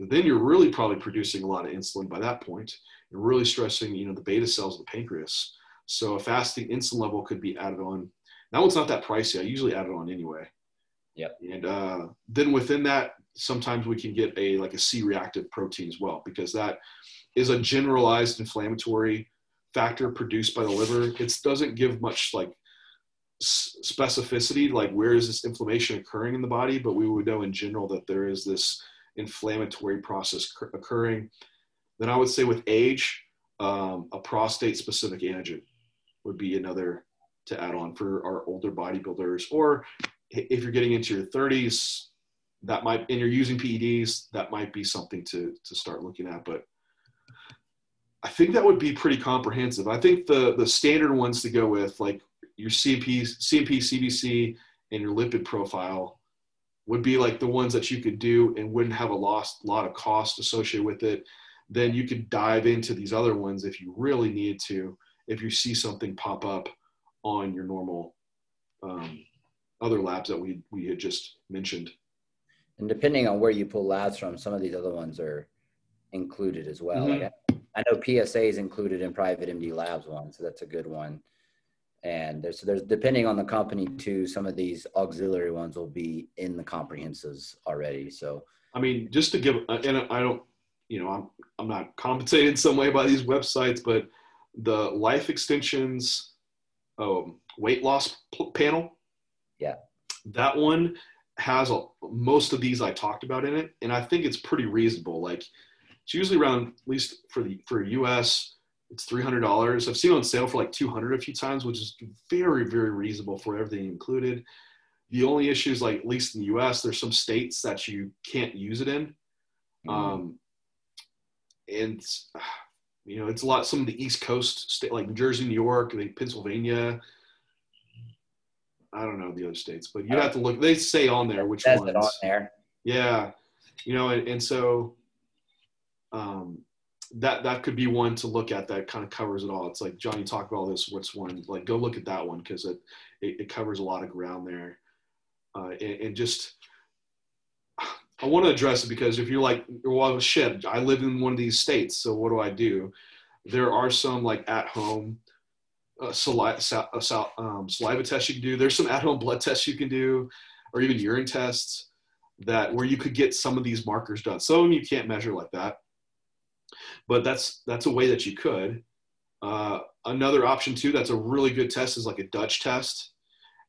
Then you're really probably producing a lot of insulin by that point and really stressing, you know, the beta cells of the pancreas. So a fasting insulin level could be added on. That one's not that pricey. I usually add it on anyway. Yep. And uh, then within that, sometimes we can get a like a C-reactive protein as well because that is a generalized inflammatory factor produced by the liver. It doesn't give much like specificity, like where is this inflammation occurring in the body, but we would know in general that there is this inflammatory process occurring. Then I would say with age, um, a prostate specific antigen would be another to add on for our older bodybuilders. Or if you're getting into your 30s, that might, and you're using PEDs, that might be something to, to start looking at. But I think that would be pretty comprehensive. I think the, the standard ones to go with, like your CMP, CMP, CBC, and your lipid profile would be like the ones that you could do and wouldn't have a lost lot of cost associated with it. Then you could dive into these other ones if you really need to, if you see something pop up on your normal um, other labs that we, we had just mentioned. And depending on where you pull labs from, some of these other ones are included as well. Mm-hmm. Like I, I know PSA is included in private MD labs one, so that's a good one and there's there's depending on the company too some of these auxiliary ones will be in the comprehensives already so i mean just to give and i don't you know i'm i'm not compensated in some way by these websites but the life extensions um, weight loss panel yeah that one has a, most of these i talked about in it and i think it's pretty reasonable like it's usually around at least for the for us it's three hundred dollars. I've seen it on sale for like two hundred a few times, which is very very reasonable for everything included. The only issue is like at least in the U.S. there's some states that you can't use it in, mm-hmm. um, and you know, it's a lot. Some of the East Coast state, like New Jersey, New York, like Pennsylvania. I don't know the other states, but you'd have to look. They say on there which ones. it on there. Yeah, you know, and, and so um, that that could be one to look at that kind of covers it all. It's like Johnny talked about this. What's one? Like go look at that one because it, it it covers a lot of ground there, uh, and, and just I want to address it because if you're like, well, shit, I live in one of these states, so what do I do? There are some like at home uh, saliva, sal- um, saliva tests you can do. There's some at home blood tests you can do, or even urine tests that where you could get some of these markers done. Some of them you can't measure like that, but that's that's a way that you could. Uh, another option too, that's a really good test is like a Dutch test,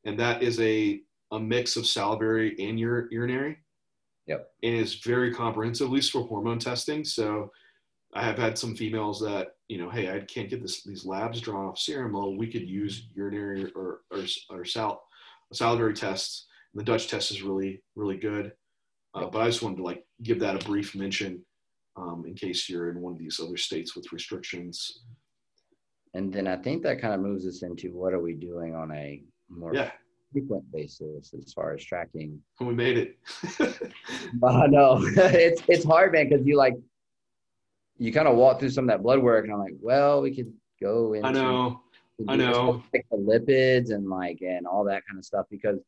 and that is a a mix of salivary and ur- urinary. Yep. And it's very comprehensive, at least for hormone testing. So I have had some females that, you know, hey, I can't get this, these labs drawn off serum. Well, we could use urinary or, or, or sal, salivary tests. And the Dutch test is really, really good. Uh, but I just wanted to like give that a brief mention um, in case you're in one of these other states with restrictions. And then I think that kind of moves us into what are we doing on a more Yeah, frequent basis as far as tracking. we made it. I know it's it's hard, man, because you like you kind of walk through some of that blood work, and I'm like, well, we could go into I know. I know. like the lipids and like and all that kind of stuff because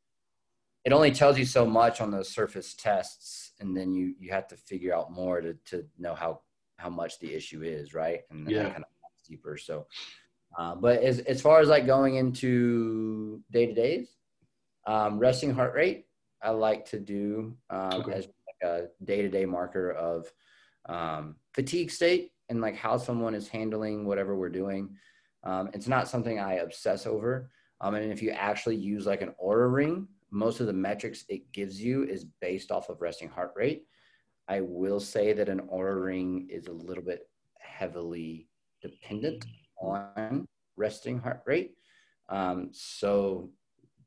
it only tells you so much on those surface tests, and then you you have to figure out more to to know how how much the issue is, right? And then Yeah. kind of deeper. So, uh, but as as far as like going into day to days, um, resting heart rate, I like to do um, Okay. as like a day to day marker of um, fatigue state and like how someone is handling whatever we're doing. Um, it's not something I obsess over. Um, and if you actually use like an Oura ring, most of the metrics it gives you is based off of resting heart rate. I will say that an Oura ring is a little bit heavily dependent on resting heart rate. Um, so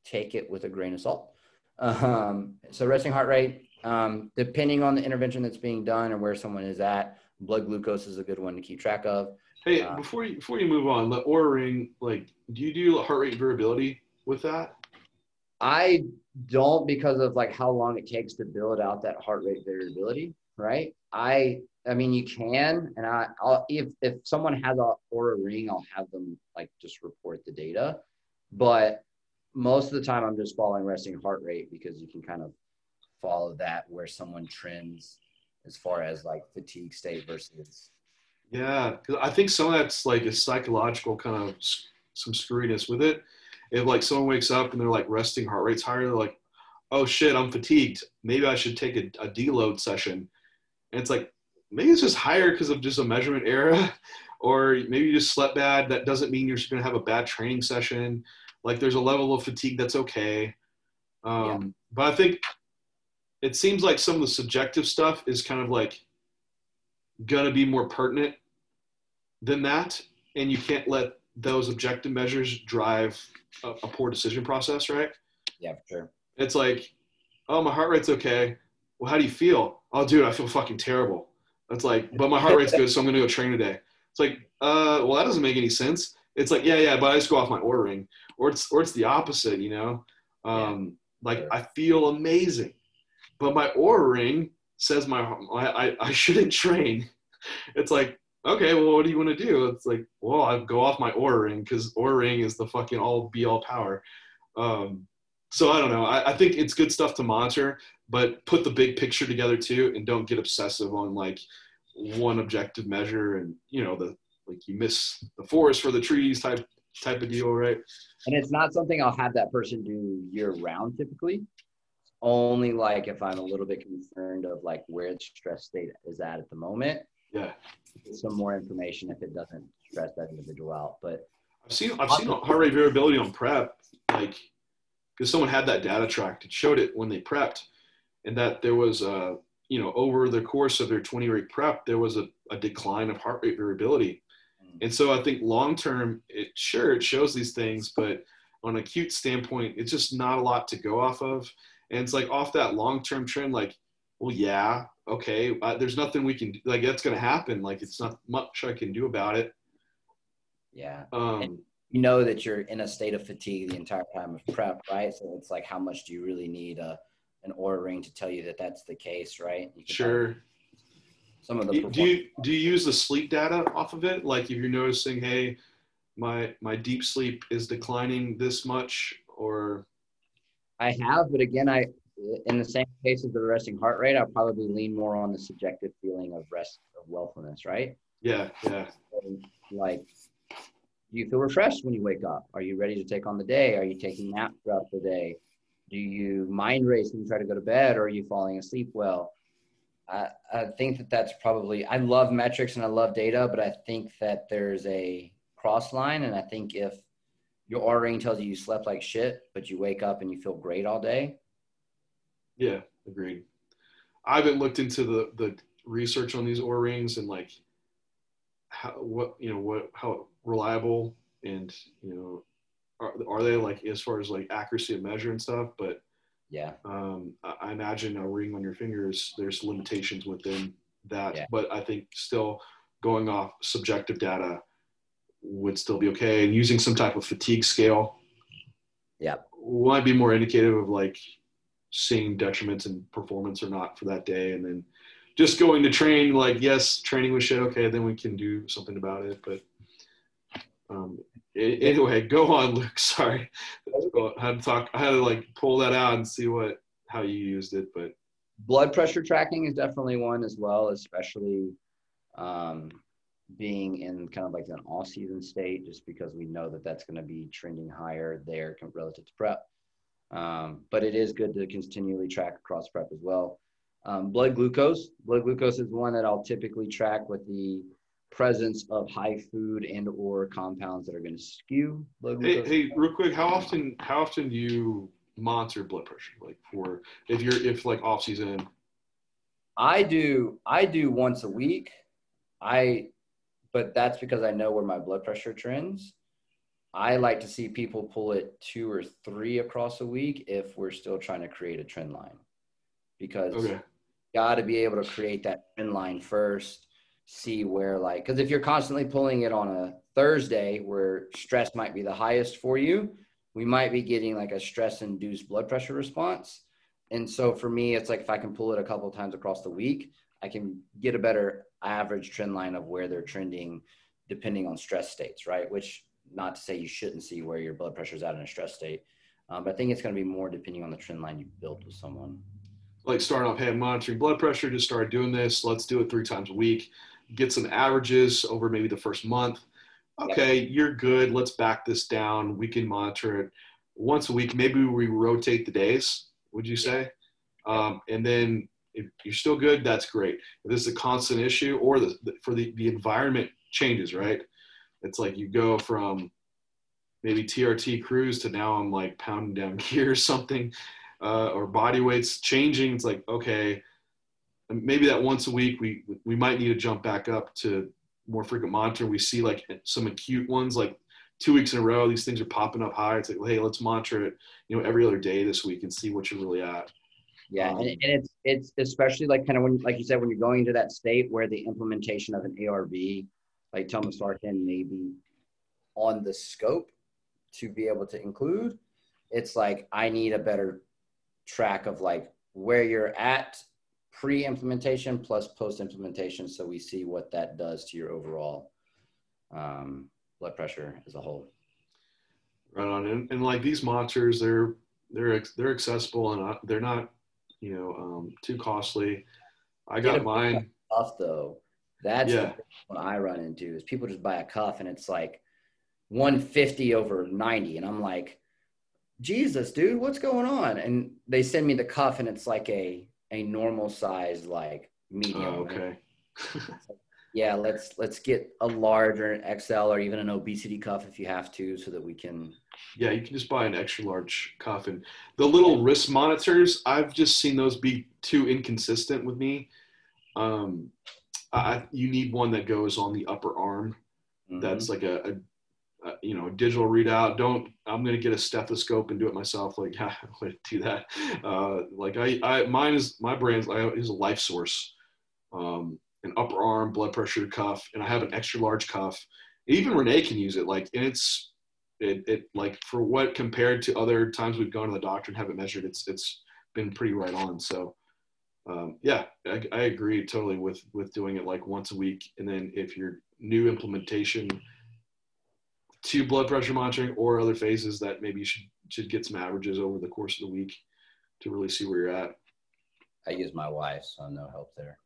take it with a grain of salt. Um, so resting heart rate, um, depending on the intervention that's being done or where someone is at, blood glucose is a good one to keep track of. Hey, Uh, before you before you move on, the Oura Ring, like, do you do heart rate variability with that? I don't because of like how long it takes to build out that heart rate variability, right? I I mean you can and I I'll if if someone has a Oura ring, I'll have them like just report the data. But most of the time I'm just following resting heart rate because you can kind of follow that where someone trends as far as like fatigue state versus Yeah, I think some of that's like a psychological kind of some screwiness with it. If like someone wakes up and they're like resting heart rate's higher, they're like, "Oh shit, I'm fatigued. Maybe I should take a, a deload session." And it's like maybe it's just higher because of just a measurement error, or maybe you just slept bad. That doesn't mean you're just gonna have a bad training session. Like there's a level of fatigue that's okay. Um, But I think it seems like some of the subjective stuff is kind of like gonna be more pertinent than that, and you can't let those objective measures drive a, a poor decision process, right? yeah, for sure. It's like, oh, my heart rate's okay. Well, how do you feel? Oh, dude, I feel fucking terrible. That's like, but my heart rate's good, so I'm gonna go train today. It's like, uh, well, that doesn't make any sense. It's like, yeah, yeah, but I just go off my Oura ring, or it's or it's the opposite, you know. Um, like Sure. I feel amazing, but my Oura ring says my I, I, shouldn't train. It's like, okay, well, what do you want to do? It's like, well, I go off my Oura ring because Oura ring is the fucking all be all power. Um, so I don't know. I, I think it's good stuff to monitor, but put the big picture together too, and don't get obsessive on like one objective measure and you know the like you miss the forest for the trees type type of deal, right? And it's not something I'll have that person do year round typically. Only like if I'm a little bit concerned of like where the stress state is at at the moment. Yeah. Some more information if it doesn't stress that individual out. But I've seen I've seen heart rate variability on prep, like because someone had that data tracked. It showed it when they prepped, and that there was a you know over the course of their 20 week prep, there was a, a decline of heart rate variability. Mm. And so I think long term, it sure it shows these things, but on an acute standpoint, it's just not a lot to go off of. And it's like off that long term trend, like well, yeah, okay. Uh, there's nothing we can do. like. That's gonna happen. Like it's not much I can do about it. Yeah. Um, you know that you're in a state of fatigue the entire time of prep, right? So it's like, how much do you really need a an Oura ring to tell you that that's the case, right? Sure. Some of the Do do you do you use the sleep data off of it? Like if you're noticing, hey, my my deep sleep is declining this much, or I have, but again, I in the same case as the resting heart rate, I'll probably lean more on the subjective feeling of rest of willfulness, right? yeah, yeah, And, like, do you feel refreshed when you wake up? Are you ready to take on the day? Are you taking naps throughout the day? Do you mind race when you try to go to bed, or are you falling asleep well? I, I think that that's probably. I love metrics and I love data, but I think that there's a cross line, and I think if your Oura ring tells you you slept like shit, but you wake up and you feel great all day, yeah. Agreed. I haven't looked into the the research on these Oura rings and like how what you know what how reliable and you know are, are they like as far as like accuracy of measure and stuff but yeah, um, I, I imagine a ring on your fingers there's limitations within that Yeah. but i think still going off subjective data would still be okay. And using some type of fatigue scale yeah, might be more indicative of like seeing detriments in performance or not for that day? And then just going to train like yes training was shit okay then we can do something about it. But um anyway go on luke sorry. I had to talk i had to like pull that out and see what how you used it but blood pressure tracking is definitely one as well, especially um, being in kind of like an all season state, just because we know that that's going to be trending higher there relative to prep. Um, but it is good to continually track across prep as well. Um, blood glucose. Blood glucose is one that I'll typically track with the presence of high food and or compounds that are going to skew blood hey, glucose. hey real quick how often how often do you monitor blood pressure like for if you're if like off season I do I do once a week. I but that's because I know where my blood pressure trends. I like to see people pull it two or three across a week if we're still trying to create a trend line. Because okay you got to be able to create that trend line first, see where like cuz if you're constantly pulling it on a Thursday where stress might be the highest for you, we might be getting like a stress induced blood pressure response. And so for me, it's like if I can pull it a couple of times across the week, I can get a better average trend line of where they're trending depending on stress states, right? Which not to say you shouldn't see where your blood pressure is at in a stress state. Um, but I think it's going to be more depending on the trend line you built with someone. like starting off, hey, I'm monitoring blood pressure, just started doing this. Let's do it three times a week. Get some averages over maybe the first month. Okay, you're good. Let's back this down. We can monitor it once a week. Maybe we rotate the days, would you say? Um, and then if you're still good, that's great. If this is a constant issue or the, the, for the, the environment changes, right? It's like you go from maybe TRT cruise to now I'm like pounding down gear or something uh, or body weight's changing. It's like, okay, maybe that once a week we we might need to jump back up to more frequent monitoring. We see like some acute ones, like two weeks in a row, these things are popping up high. It's like, hey, let's monitor it, you know, every other day this week and see what you're really at. Yeah, Um, and, and it's it's especially like kind of when, like you said, when you're going into that state where the implementation of an ARB, like telmisartan, may be on the scope to be able to include. It's like I need a better track of like where you're at pre-implementation plus post-implementation, so we see what that does to your overall um, blood pressure as a whole. Right on, and, and like these monitors, they're they're they're accessible and uh, they're not, you know, um, too costly. I got mine. cuff though. That's Yeah. what I run into is people just buy a cuff and it's like 150 over 90. And I'm like, Jesus, dude, what's going on? And they send me the cuff and it's like a a normal size, like medium. Oh, okay. Yeah, let's let's get a large or an XL or even an obesity cuff if you have to, so that we can Yeah, you can just buy an extra large cuff. And the little wrist monitors, I've just seen those be too inconsistent with me. Um, I, you need one that goes on the upper arm. Mhm. That's like a, a uh, you know, digital readout. Don't I'm to get a stethoscope and do it myself. Like yeah, I would do that. Uh, like I, I mine is my brand is a life source, um, an upper arm blood pressure cuff, and I have an extra large cuff. Even Renee can use it. Like and it's it, it like for what compared to other times we've gone to the doctor and have it measured, it's it's been pretty right on. So um, yeah, I, I agree totally with with doing it like once a week, and then if your new implementation to blood pressure monitoring or other phases that maybe you should should get some averages over the course of the week to really see where you're at. I use my wife, so no help there.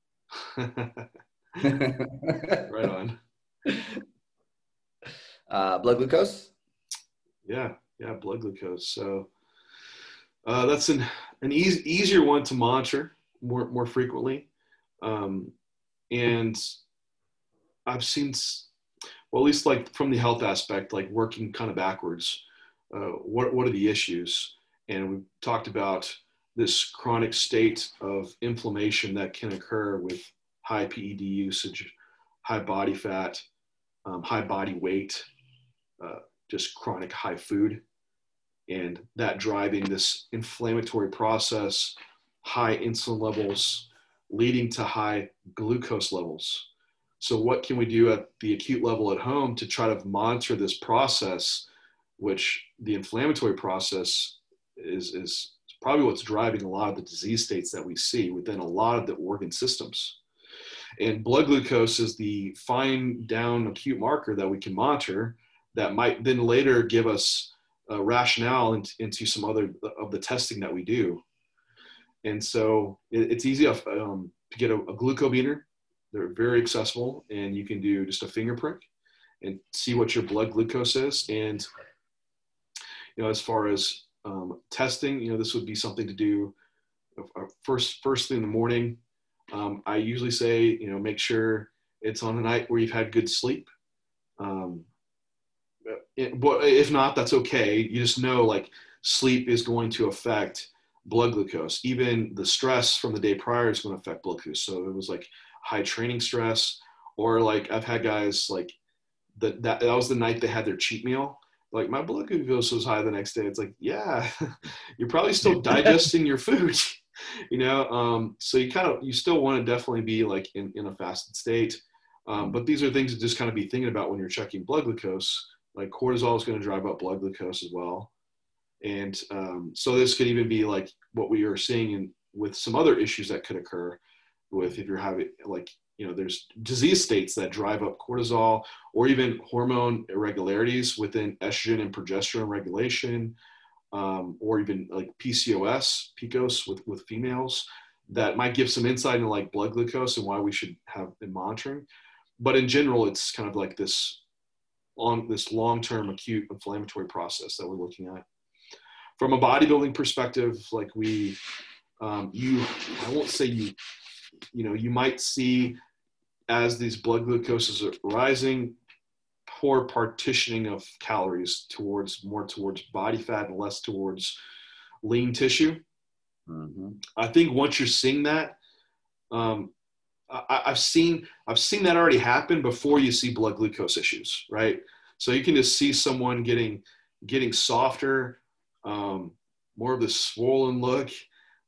right on. Uh, blood glucose. Yeah, yeah, blood glucose. So uh, that's an an easy, easier one to monitor more more frequently, um, and I've seen well, at least like from the health aspect, like working kind of backwards. Uh, what what are the issues? And we talked about this chronic state of inflammation that can occur with high PED usage, high body fat, um, high body weight, uh, just chronic high food, and that driving this inflammatory process, high insulin levels, leading to high glucose levels. So, what can we do at the acute level at home to try to monitor this process, which the inflammatory process is, is probably what's driving a lot of the disease states that we see within a lot of the organ systems. And blood glucose is the fine down acute marker that we can monitor that might then later give us rationale into, into some other of the testing that we do. And so it, it's easy um, to get a, a glucometer they're very accessible, and you can do just a finger prick and see what your blood glucose is. And you know, as far as um, testing, you know, this would be something to do uh, first first thing in the morning. Um, I usually say, you know, make sure it's on a night where you've had good sleep. Um, it, but if not, that's okay. You just know like sleep is going to affect blood glucose. Even the stress from the day prior is going to affect blood glucose. So it was like high training stress, or like I've had guys like that that that was the night they had their cheat meal. Like my blood glucose was high the next day. It's like, yeah, you're probably still digesting your food, you know. Um, so you kind of you still want to definitely be like in, in a fasted state. Um, but these are things to just kind of be thinking about when you're checking blood glucose. Like cortisol is going to drive up blood glucose as well. And um, so this could even be like what we are seeing in, with some other issues that could occur with if you're having like you know there's disease states that drive up cortisol or even hormone irregularities within estrogen and progesterone regulation um, or even like pcos pcos with with females that might give some insight into like blood glucose and why we should have been monitoring but in general it's kind of like this on this long-term acute inflammatory process that we're looking at from a bodybuilding perspective like we um, you i won't say you you know, you might see as these blood glucoses are rising, poor partitioning of calories towards more towards body fat and less towards lean tissue. Mm-hmm. I think once you're seeing that, um, I, have seen I've seen that already happen before you see blood glucose issues, right? So you can just see someone getting getting softer, um, more of the swollen look,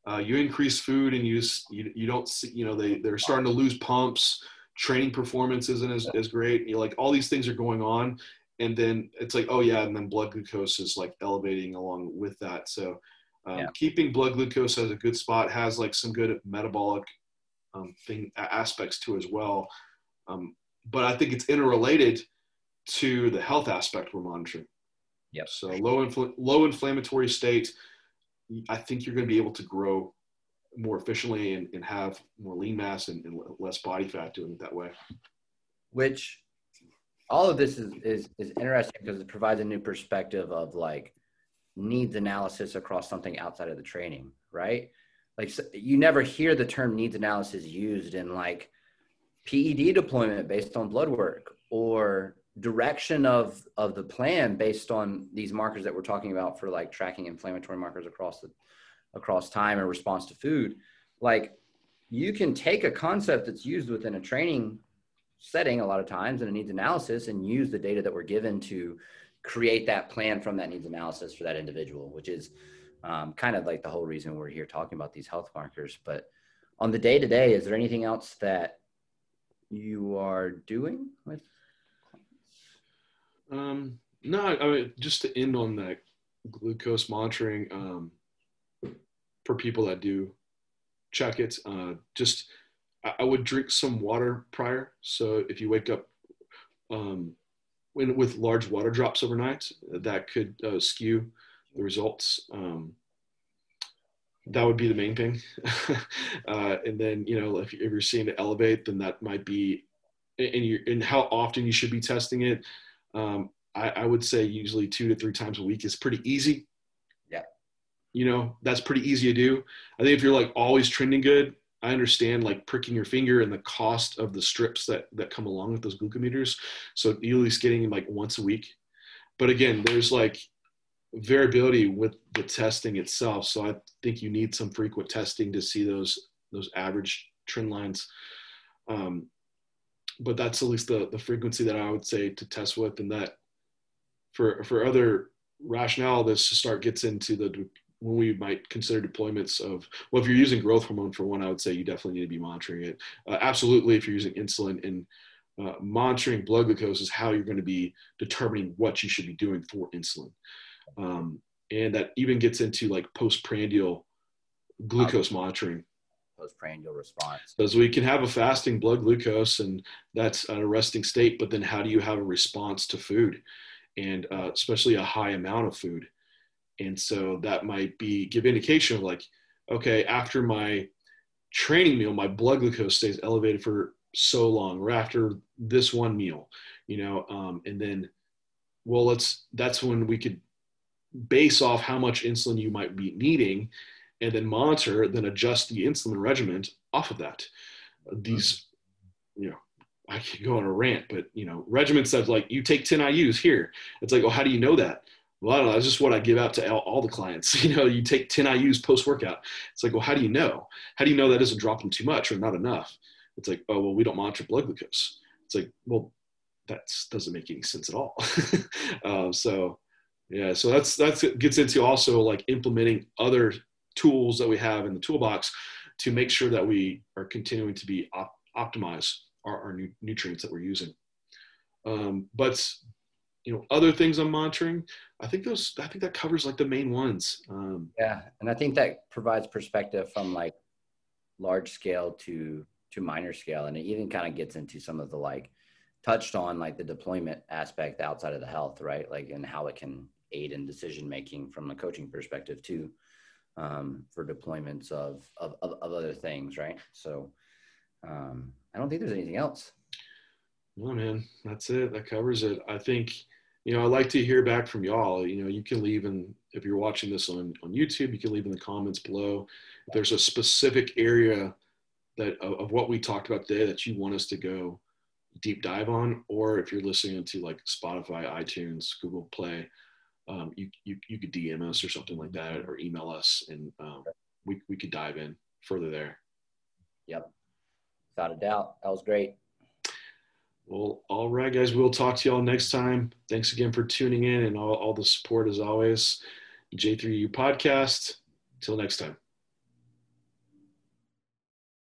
uh, you increase food and you, you you don't see you know they they're starting to lose pumps. Training performance isn't as, as great. You like all these things are going on. And then it's like oh yeah and then blood glucose is like elevating along with that. So um, yeah. keeping blood glucose as a good spot has like some good metabolic um, thing aspects to as well um, but i think it's interrelated to the health aspect we're monitoring yep so low infl- low inflammatory state I think you're going to be able to grow more efficiently and, and have more lean mass and, and, less body fat doing it that way. Which all of this is, is, is interesting because it provides a new perspective of like needs analysis across something outside of the training, right? Like you never hear the term needs analysis used in like PED deployment based on blood work or direction of of the plan based on these markers that we're talking about for like tracking inflammatory markers across the across time and response to food. Like you can take a concept that's used within a training setting a lot of times and it needs analysis and use the data that we're given to create that plan from that needs analysis for that individual, which is um, kind of like the whole reason we're here talking about these health markers. But on the day to day, is there anything else that you are doing with? Um, no, I mean, just to end on that glucose monitoring um, for people that do check it, uh, just I would drink some water prior. So if you wake up um, when, with large water drops overnight, that could uh, skew the results. Um, that would be the main thing. uh, and then, you know, if, if, you're seeing it elevate, then that might be, and, you and how often you should be testing it. Um, I, I would say usually two to three times a week is pretty easy. Yeah. You know, that's pretty easy to do. I think if you're like always trending good, I understand like pricking your finger and the cost of the strips that that come along with those glucometers. So you at least getting like once a week. But again, there's like variability with the testing itself. So I think you need some frequent testing to see those those average trend lines. Um, but that's at least the the frequency that I would say to test with, and that for for other rationale, this to start gets into the when we might consider deployments of well if you're using growth hormone for one i would say you definitely need to be monitoring it uh, absolutely if you're using insulin and uh, monitoring blood glucose is how you're going to be determining what you should be doing for insulin um, and that even gets into like postprandial glucose monitoring. Postprandial response. Because we can have a fasting blood glucose and that's at a resting state but then how do you have a response to food? And uh, especially a high amount of food. And so that might be give indication of like okay after my training meal my blood glucose stays elevated for so long or after this one meal you know um, and then well let's that's when we could base off how much insulin you might be needing and then monitor then adjust the insulin regimen off of that these you know i could go on a rant but you know regimens says like you take 10 ius here it's like well how do you know that well, I don't know. That's just what I give out to all, all the clients. You know, you take 10 IUs post workout. It's like, well, how do you know? How do you know that isn't dropping too much or not enough? It's like, oh, well, we don't monitor blood glucose. It's like, well, that doesn't make any sense at all. um, so, yeah, so that's that's gets into also like implementing other tools that we have in the toolbox to make sure that we are continuing to be op- optimize our, our nutrients that we're using. Um, but you know other things i'm monitoring i think those i think that covers like the main ones um, yeah and i think that provides perspective from like large scale to to minor scale and it even kind of gets into some of the like touched on like the deployment aspect outside of the health right like and how it can aid in decision making from a coaching perspective too um, for deployments of, of, of of other things right so um, i don't think there's anything else no man that's it that covers it i think you know, I'd like to hear back from y'all. You know, you can leave and if you're watching this on, on YouTube, you can leave in the comments below. If there's a specific area that of, of what we talked about today that you want us to go deep dive on, or if you're listening to like Spotify, iTunes, Google Play, um, you, you, you could DM us or something like that, or email us and um, we, we could dive in further there. Yep. Without a doubt. That was great. Well, all right, guys. We'll talk to y'all next time. Thanks again for tuning in and all, all the support as always. J3U podcast. Till next time.